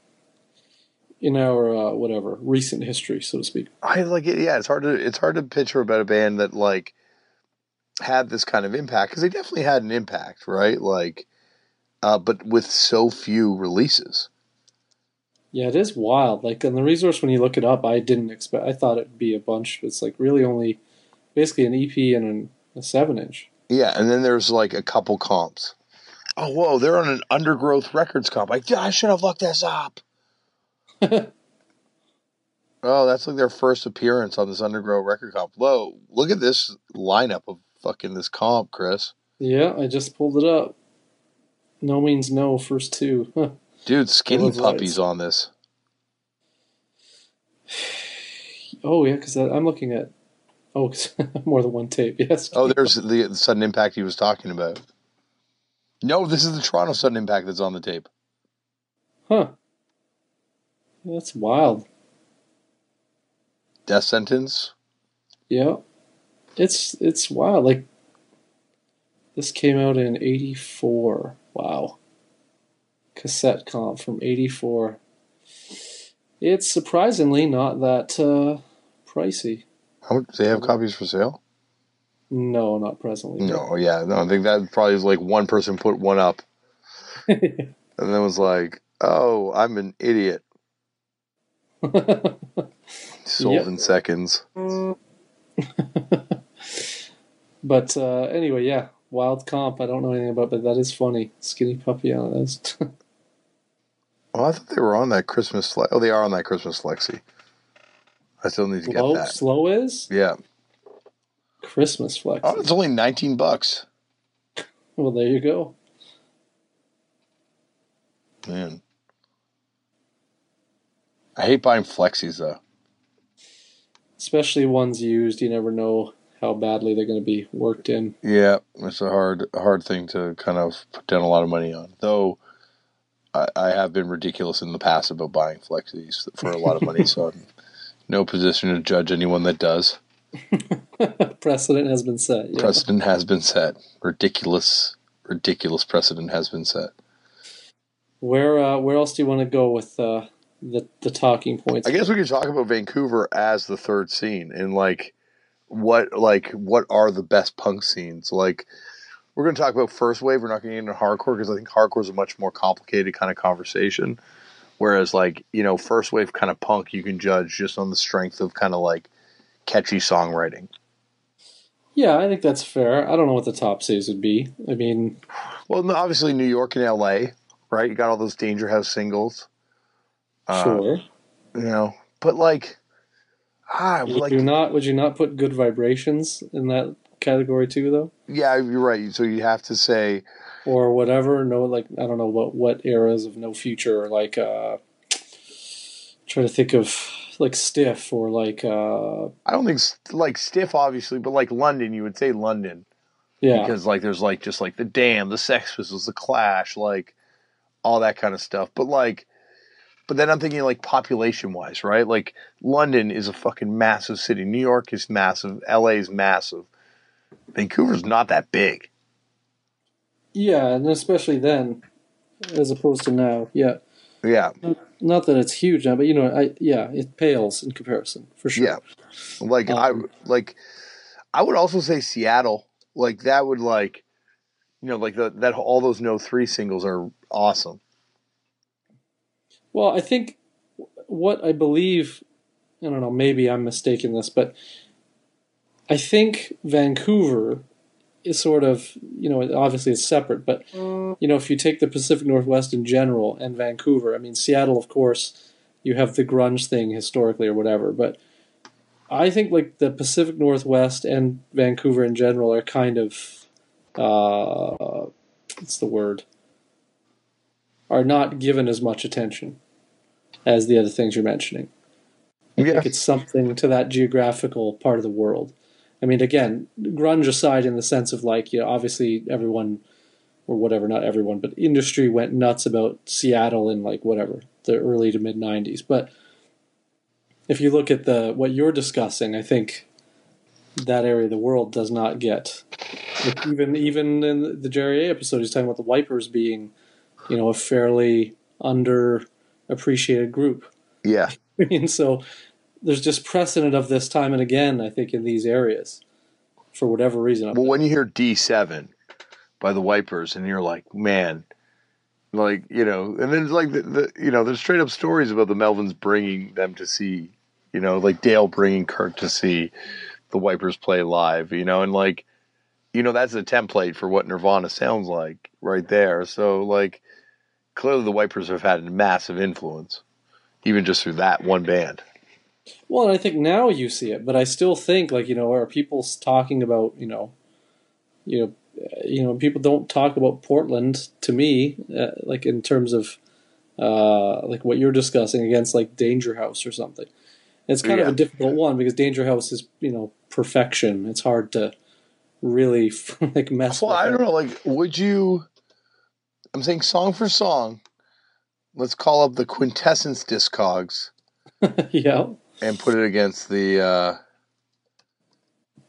in our uh, whatever recent history, so to speak. I like it. Yeah, it's hard to it's hard to picture about a band that like had this kind of impact because they definitely had an impact, right? Like, uh, but with so few releases. Yeah, it is wild. Like on the resource, when you look it up, I didn't expect. I thought it'd be a bunch. but It's like really only, basically an EP and an, a seven inch. Yeah, and then there's like a couple comps. Oh, whoa! They're on an Undergrowth Records comp. I, I should have looked this up. Oh, that's like their first appearance on this Undergrowth record comp. Whoa! Look at this lineup of fucking this comp, Chris. Yeah, I just pulled it up. No means no. First two. Huh. Dude, Skinny puppies lights. On this. Oh yeah, because I'm looking at. oh more than one tape. Yes. Oh, there's the sudden impact he was talking about. No, this is the Toronto sudden impact that's on the tape. Huh. That's wild. Death sentence. Yeah. It's it's wild. Like this came out in '84. Wow. Cassette comp from '84. It's surprisingly not that uh, pricey. How, do they have copies for sale? No, not presently. No, yeah, no. I think that probably was like one person put one up, and then was like, "Oh, I'm an idiot." Sold Yep. in seconds. but uh, anyway, yeah, wild comp. I don't know anything about, but that is funny. Skinny puppy on it. Oh, I thought they were on that Christmas. Fle- oh, they are on that Christmas flexi. I still need to get slow. that. Slow is Yeah. Christmas flex. Oh, it's only nineteen bucks. Well, there you go. Man, I hate buying flexis though. Especially ones used. You never know how badly they're going to be worked in. Yeah, it's a hard, hard thing to kind of put down a lot of money on. Though, I, I have been ridiculous in the past about buying flexis for a lot of money, so I'm no position to judge anyone that does. Precedent has been set. Yeah. Precedent has been set. Ridiculous, ridiculous precedent has been set. Where uh, where else do you want to go with uh, the the talking points? I guess we could talk about Vancouver as the third scene and like what like what are the best punk scenes? Like we're going to talk about first wave. We're not going to get into hardcore because I think hardcore is a much more complicated kind of conversation. Whereas like you know first wave kind of punk you can judge just on the strength of kind of like catchy songwriting. Yeah, I think that's fair. I don't know what the top saves would be. I mean, Well, obviously New York and L.A. Right? You got all those Danger House singles. Uh, sure. You know, but like ah, Would like you not? Would you not put good vibrations in that category too, though, yeah, you're right. So you have to say. or whatever? No, like I don't know what what eras of No Future, like uh, try to think of like Stiff or like uh, I don't think like stiff, obviously, but like London, you would say London yeah, because like there's like just like the Damned, the Sex Pistols, the Clash, like all that kind of stuff. But like, but then I'm thinking like population wise, right? Like London is a fucking massive city. New York is massive. L.A. is massive. Vancouver's not that big. yeah, and especially then, as opposed to now. Yeah, Yeah, not that it's huge now, but you know, I yeah, it pales in comparison for sure. yeah. Like I Um, like, I would also say Seattle. Like that would like, you know, like the that all those No Three singles are awesome. Well, I think what I believe, I don't know, maybe I'm mistaken this, but I think Vancouver is sort of you know obviously it's separate, but you know if you take the Pacific Northwest in general and Vancouver, I mean Seattle, of course, you have the grunge thing historically or whatever, but I think like the Pacific Northwest and Vancouver in general are kind of uh, what's the word are not given as much attention as the other things you're mentioning. I Yeah. think it's something to that geographical part of the world. I mean, again, grunge aside, in the sense of like, you know, obviously everyone, or whatever, not everyone, but industry went nuts about Seattle in like whatever the early to mid '90s. But if you look at the what you're discussing, I think that area of the world does not get even even in the Jerry A episode, he's talking about the Wipers being, you know, a fairly underappreciated group. Yeah. I mean, so there's just precedent of this time and again. I think in these areas, for whatever reason. Well, when you hear D7 by the Wipers, and you're like, man, like you know, and then it's like the, the you know, there's straight up stories about the Melvins bringing them to see, you know, like Dale bringing Kurt to see the Wipers play live, you know, and like, you know, that's a template for what Nirvana sounds like right there. So like, clearly the Wipers have had a massive influence, even just through that one band. Well, and I think now you see it, but I still think like you know, are people talking about you know, you know, uh, you know, people don't talk about Portland to me, uh, like in terms of uh, like what you're discussing against like Danger House or something. It's kind of a difficult one because Danger House is you know perfection. It's hard to really like mess. With Well, I don't know. Like, would you? I'm saying song for song. Let's call up the Quintessence Discogs yeah. And put it against the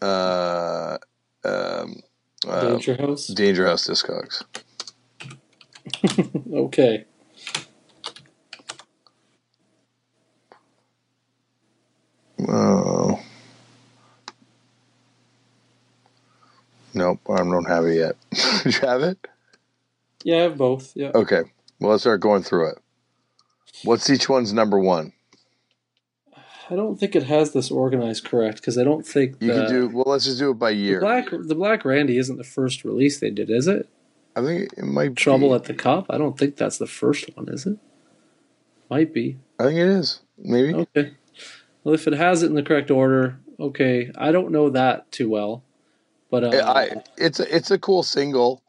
uh, uh, um, uh, Danger House. Danger House Discogs. Okay. Oh. Nope, I don't have it yet. Did you have it? Yeah, I have both. Yeah. Okay. Well, let's start going through it. What's each one's number one? I don't think it has this organized correct because I don't think You the, can do. Well, let's just do it by the year. black the Black Randy isn't the first release they did, is it? I think it might. Trouble be. at the Cup. I don't think that's the first one, is it? Might be. I think it is. Maybe. Okay. Well, if it has it in the correct order, okay. I don't know that too well, but uh, I, it's a it's a cool single.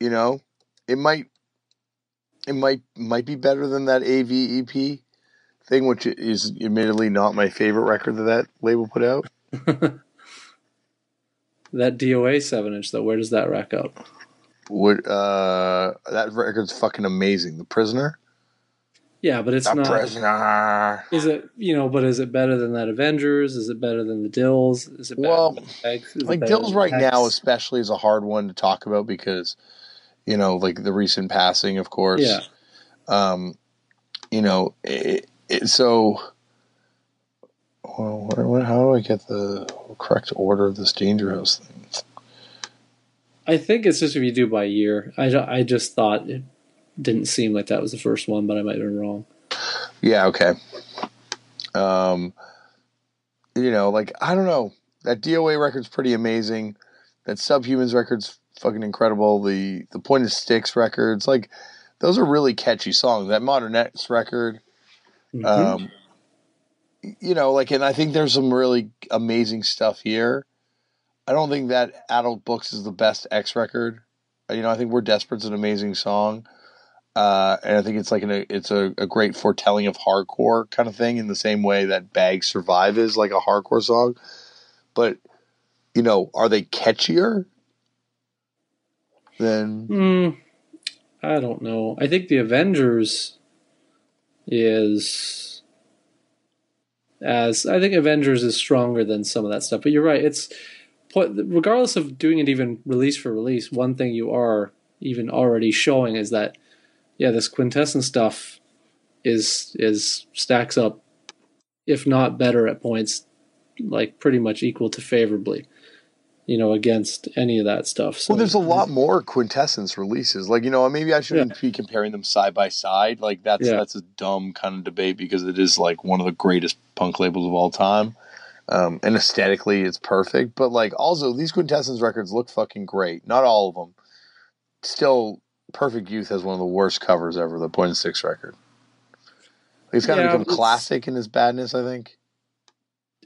You know, it might it might might be better than that AVEP thing, which is admittedly not my favorite record that that label put out. that DOA seven inch though, where does that rack up? Would uh that record's fucking amazing. The Prisoner, Yeah, but it's the not. Prisoner. Is it you know? But is it better than that Avengers? Is it better than the Dils? Is it better Well, than the Is Like better Dils right now, especially is a hard one to talk about because you know, like the recent passing, of course. Yeah. um, you know, it, it, so. Well, what, what, how do I get the correct order of this Danger House thing? I think it's just if you do by year. I, I just thought it didn't seem like that was the first one, but I might be wrong. Yeah, okay. Um, you know, like I don't know. That DOA record's pretty amazing. That Subhumans record's fucking incredible. The the Pointed Sticks records, like those are really catchy songs. That Modern X record, Mhm. um, you know, like, and I think there's some really amazing stuff here. I don't think that Adult Books is the best X record. Uh, You know, I think We're Desperate's an amazing song. Uh, and I think it's like an, it's a, a great foretelling of hardcore kind of thing in the same way that Bag Survive is like a hardcore song. But, you know, are they catchier than Hmm, I don't know. I think the Avengers is as I think Avengers is stronger than some of that stuff. But you're right. It's regardless of doing it even release for release. One thing you are even already showing is that yeah, this quintessence stuff is is stacks up, if not better at points, like pretty much equal to favorably. You know, against any of that stuff. So Well, there's a lot more quintessence releases. Like, you know, maybe I shouldn't be comparing them side by side. Like that's Yeah. that's a dumb kind of debate because it is like one of the greatest punk labels of all time. Um, and aesthetically, it's perfect. But like, also these Quintessence records look fucking great. Not all of them. Still, Perfect Youth has one of the worst covers ever. The Pointed Sticks record. He's kind Yeah, of become classic in his badness. I think.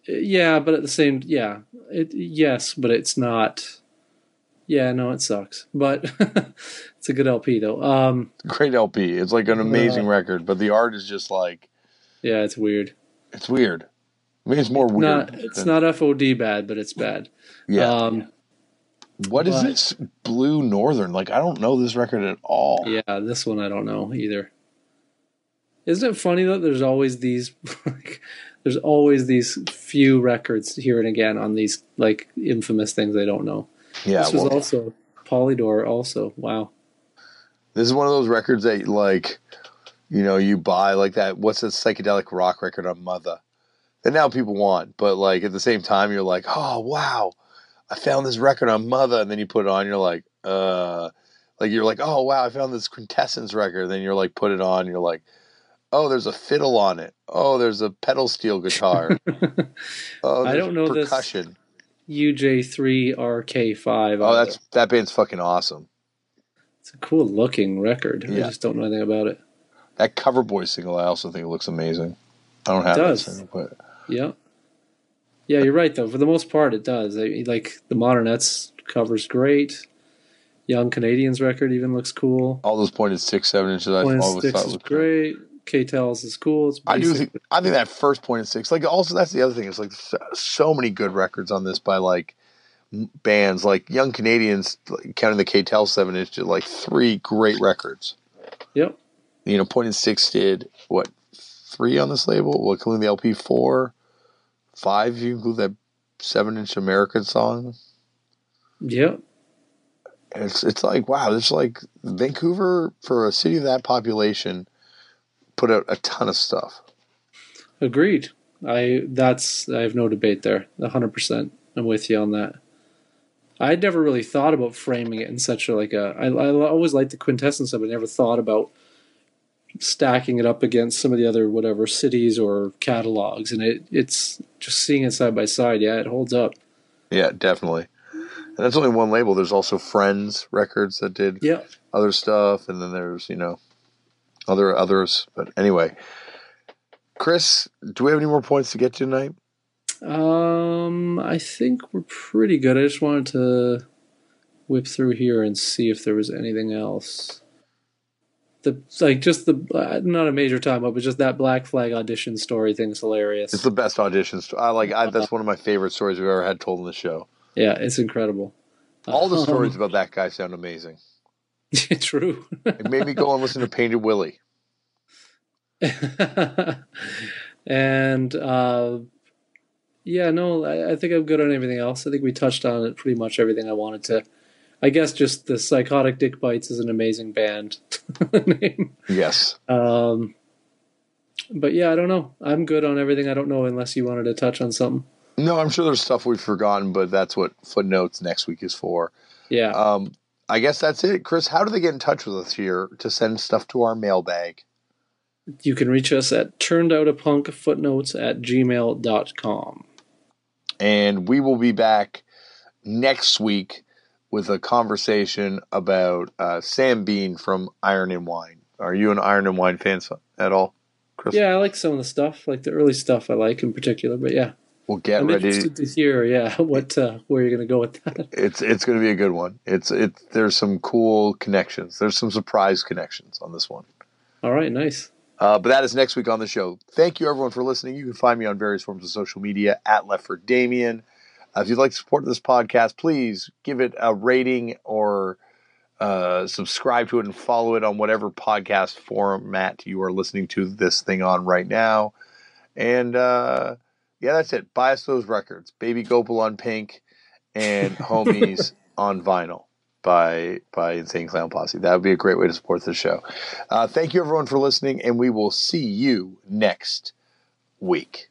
Yeah, but at the same, yeah, it yes, but it's not. Yeah, no, it sucks, but it's a good LP though. Um, Great LP. It's like an amazing record, but the art is just like yeah, it's weird. it's weird. I mean, it's more weird. Not it's than- not FOD bad, but it's bad. Yeah. Um, what is but- this Blue Northern? Like, I don't know this record at all. yeah, this one I don't know either. Isn't it funny though? There's always these, like, there's always these few records here and again on these like infamous things I don't know. Yeah. this was well, also Polydor. Also, wow. This is one of those records that, like, you know, you buy like that. What's that psychedelic rock record on Mother? That now people want, but like at the same time, you're like, oh wow, I found this record on Mother, and then you put it on, you're like, uh, like you're like, oh wow, I found this Quintessence record. And Then you're like, put it on, you're like, oh, there's a fiddle on it. Oh, there's a pedal steel guitar. Oh, I don't know this- percussion. UJ3RK5. Oh, that's that band's fucking awesome. it's a cool looking record. I just don't know anything about it. That Cover Boy single, I also think it looks amazing. I don't have It does. single, but Yeah. Yeah, you're right though. For the most part, it does. I, like the Modernettes covers great. Young Canadians record even looks cool. all those Pointed Sticks, seven inches, I always Sticks thought is looked great. great. K-Tels is cool. It's I do think I think that first Pointed Sticks, like also that's the other thing. It's like so, so many good records on this by like bands like Young Canadians, like, counting the K-Tel seven inch, did like three great records. Yep. You know, Pointed Sticks did what three on this label? Well, including the LP four, five. You include that seven inch American song. Yep. It's it's like wow, it's like Vancouver for a city of that population put out a ton of stuff. Agreed. I that's I have no debate there. hundred percent. I'm with you on that. I'd never really thought about framing it in such a like a. I, I always liked the quintessence of it. I never thought about stacking it up against some of the other whatever cities or catalogs, and it it's just seeing it side by side. Yeah, it holds up. Yeah, definitely. And that's only one label. There's also Friends Records that did Yeah. other stuff, and then there's you know other others. But anyway, Chris, do we have any more points to get to tonight? Um, I think we're pretty good. I just wanted to whip through here and see if there was anything else. The like just the uh, not a major time up, but just that Black Flag audition story thing's hilarious. It's the best audition story. I like. I, that's one of my favorite stories we've ever had told in the show. yeah, it's incredible. All the Um, stories about that guy sound amazing. true. It made me go and listen to Painted Willie. and uh, yeah, no, I, I think I'm good on everything else. I think we touched on it pretty much everything I wanted to. I guess just the Psychotic Dick Bites is an amazing band name. Yes. Um, but yeah, I don't know. I'm good on everything. I don't know unless you wanted to touch on something. No, I'm sure there's stuff we've forgotten, but that's what footnotes next week is for. Yeah. Um, I guess that's it. Chris, how do they get in touch with us here to send stuff to our mailbag? you can reach us at turned out a punk footnotes at gmail.com. And we will be back next week with a conversation about uh, Sam Beam from Iron and Wine. Are you an Iron and Wine fan at all, Chris? Yeah, I like some of the stuff, like the early stuff I like in particular. But yeah, We'll get I'm ready. interested to hear, yeah, what uh, where you're going to go with that. It's it's going to be a good one. It's it. There's some cool connections. There's some surprise connections on this one. All right, nice. Uh, but that is next week on the show. Thank you, everyone, for listening. You can find me on various forms of social media at Left for Damian. Uh, if you'd like to support this podcast, please give it a rating or uh, subscribe to it and follow it on whatever podcast format you are listening to this thing on right now. And uh, yeah, that's it. Buy us those records Baby Gopal on pink and Homies on vinyl by by Insane Clown Posse. That would be a great way to support the show. Uh, thank you everyone for listening, and we will see you next week.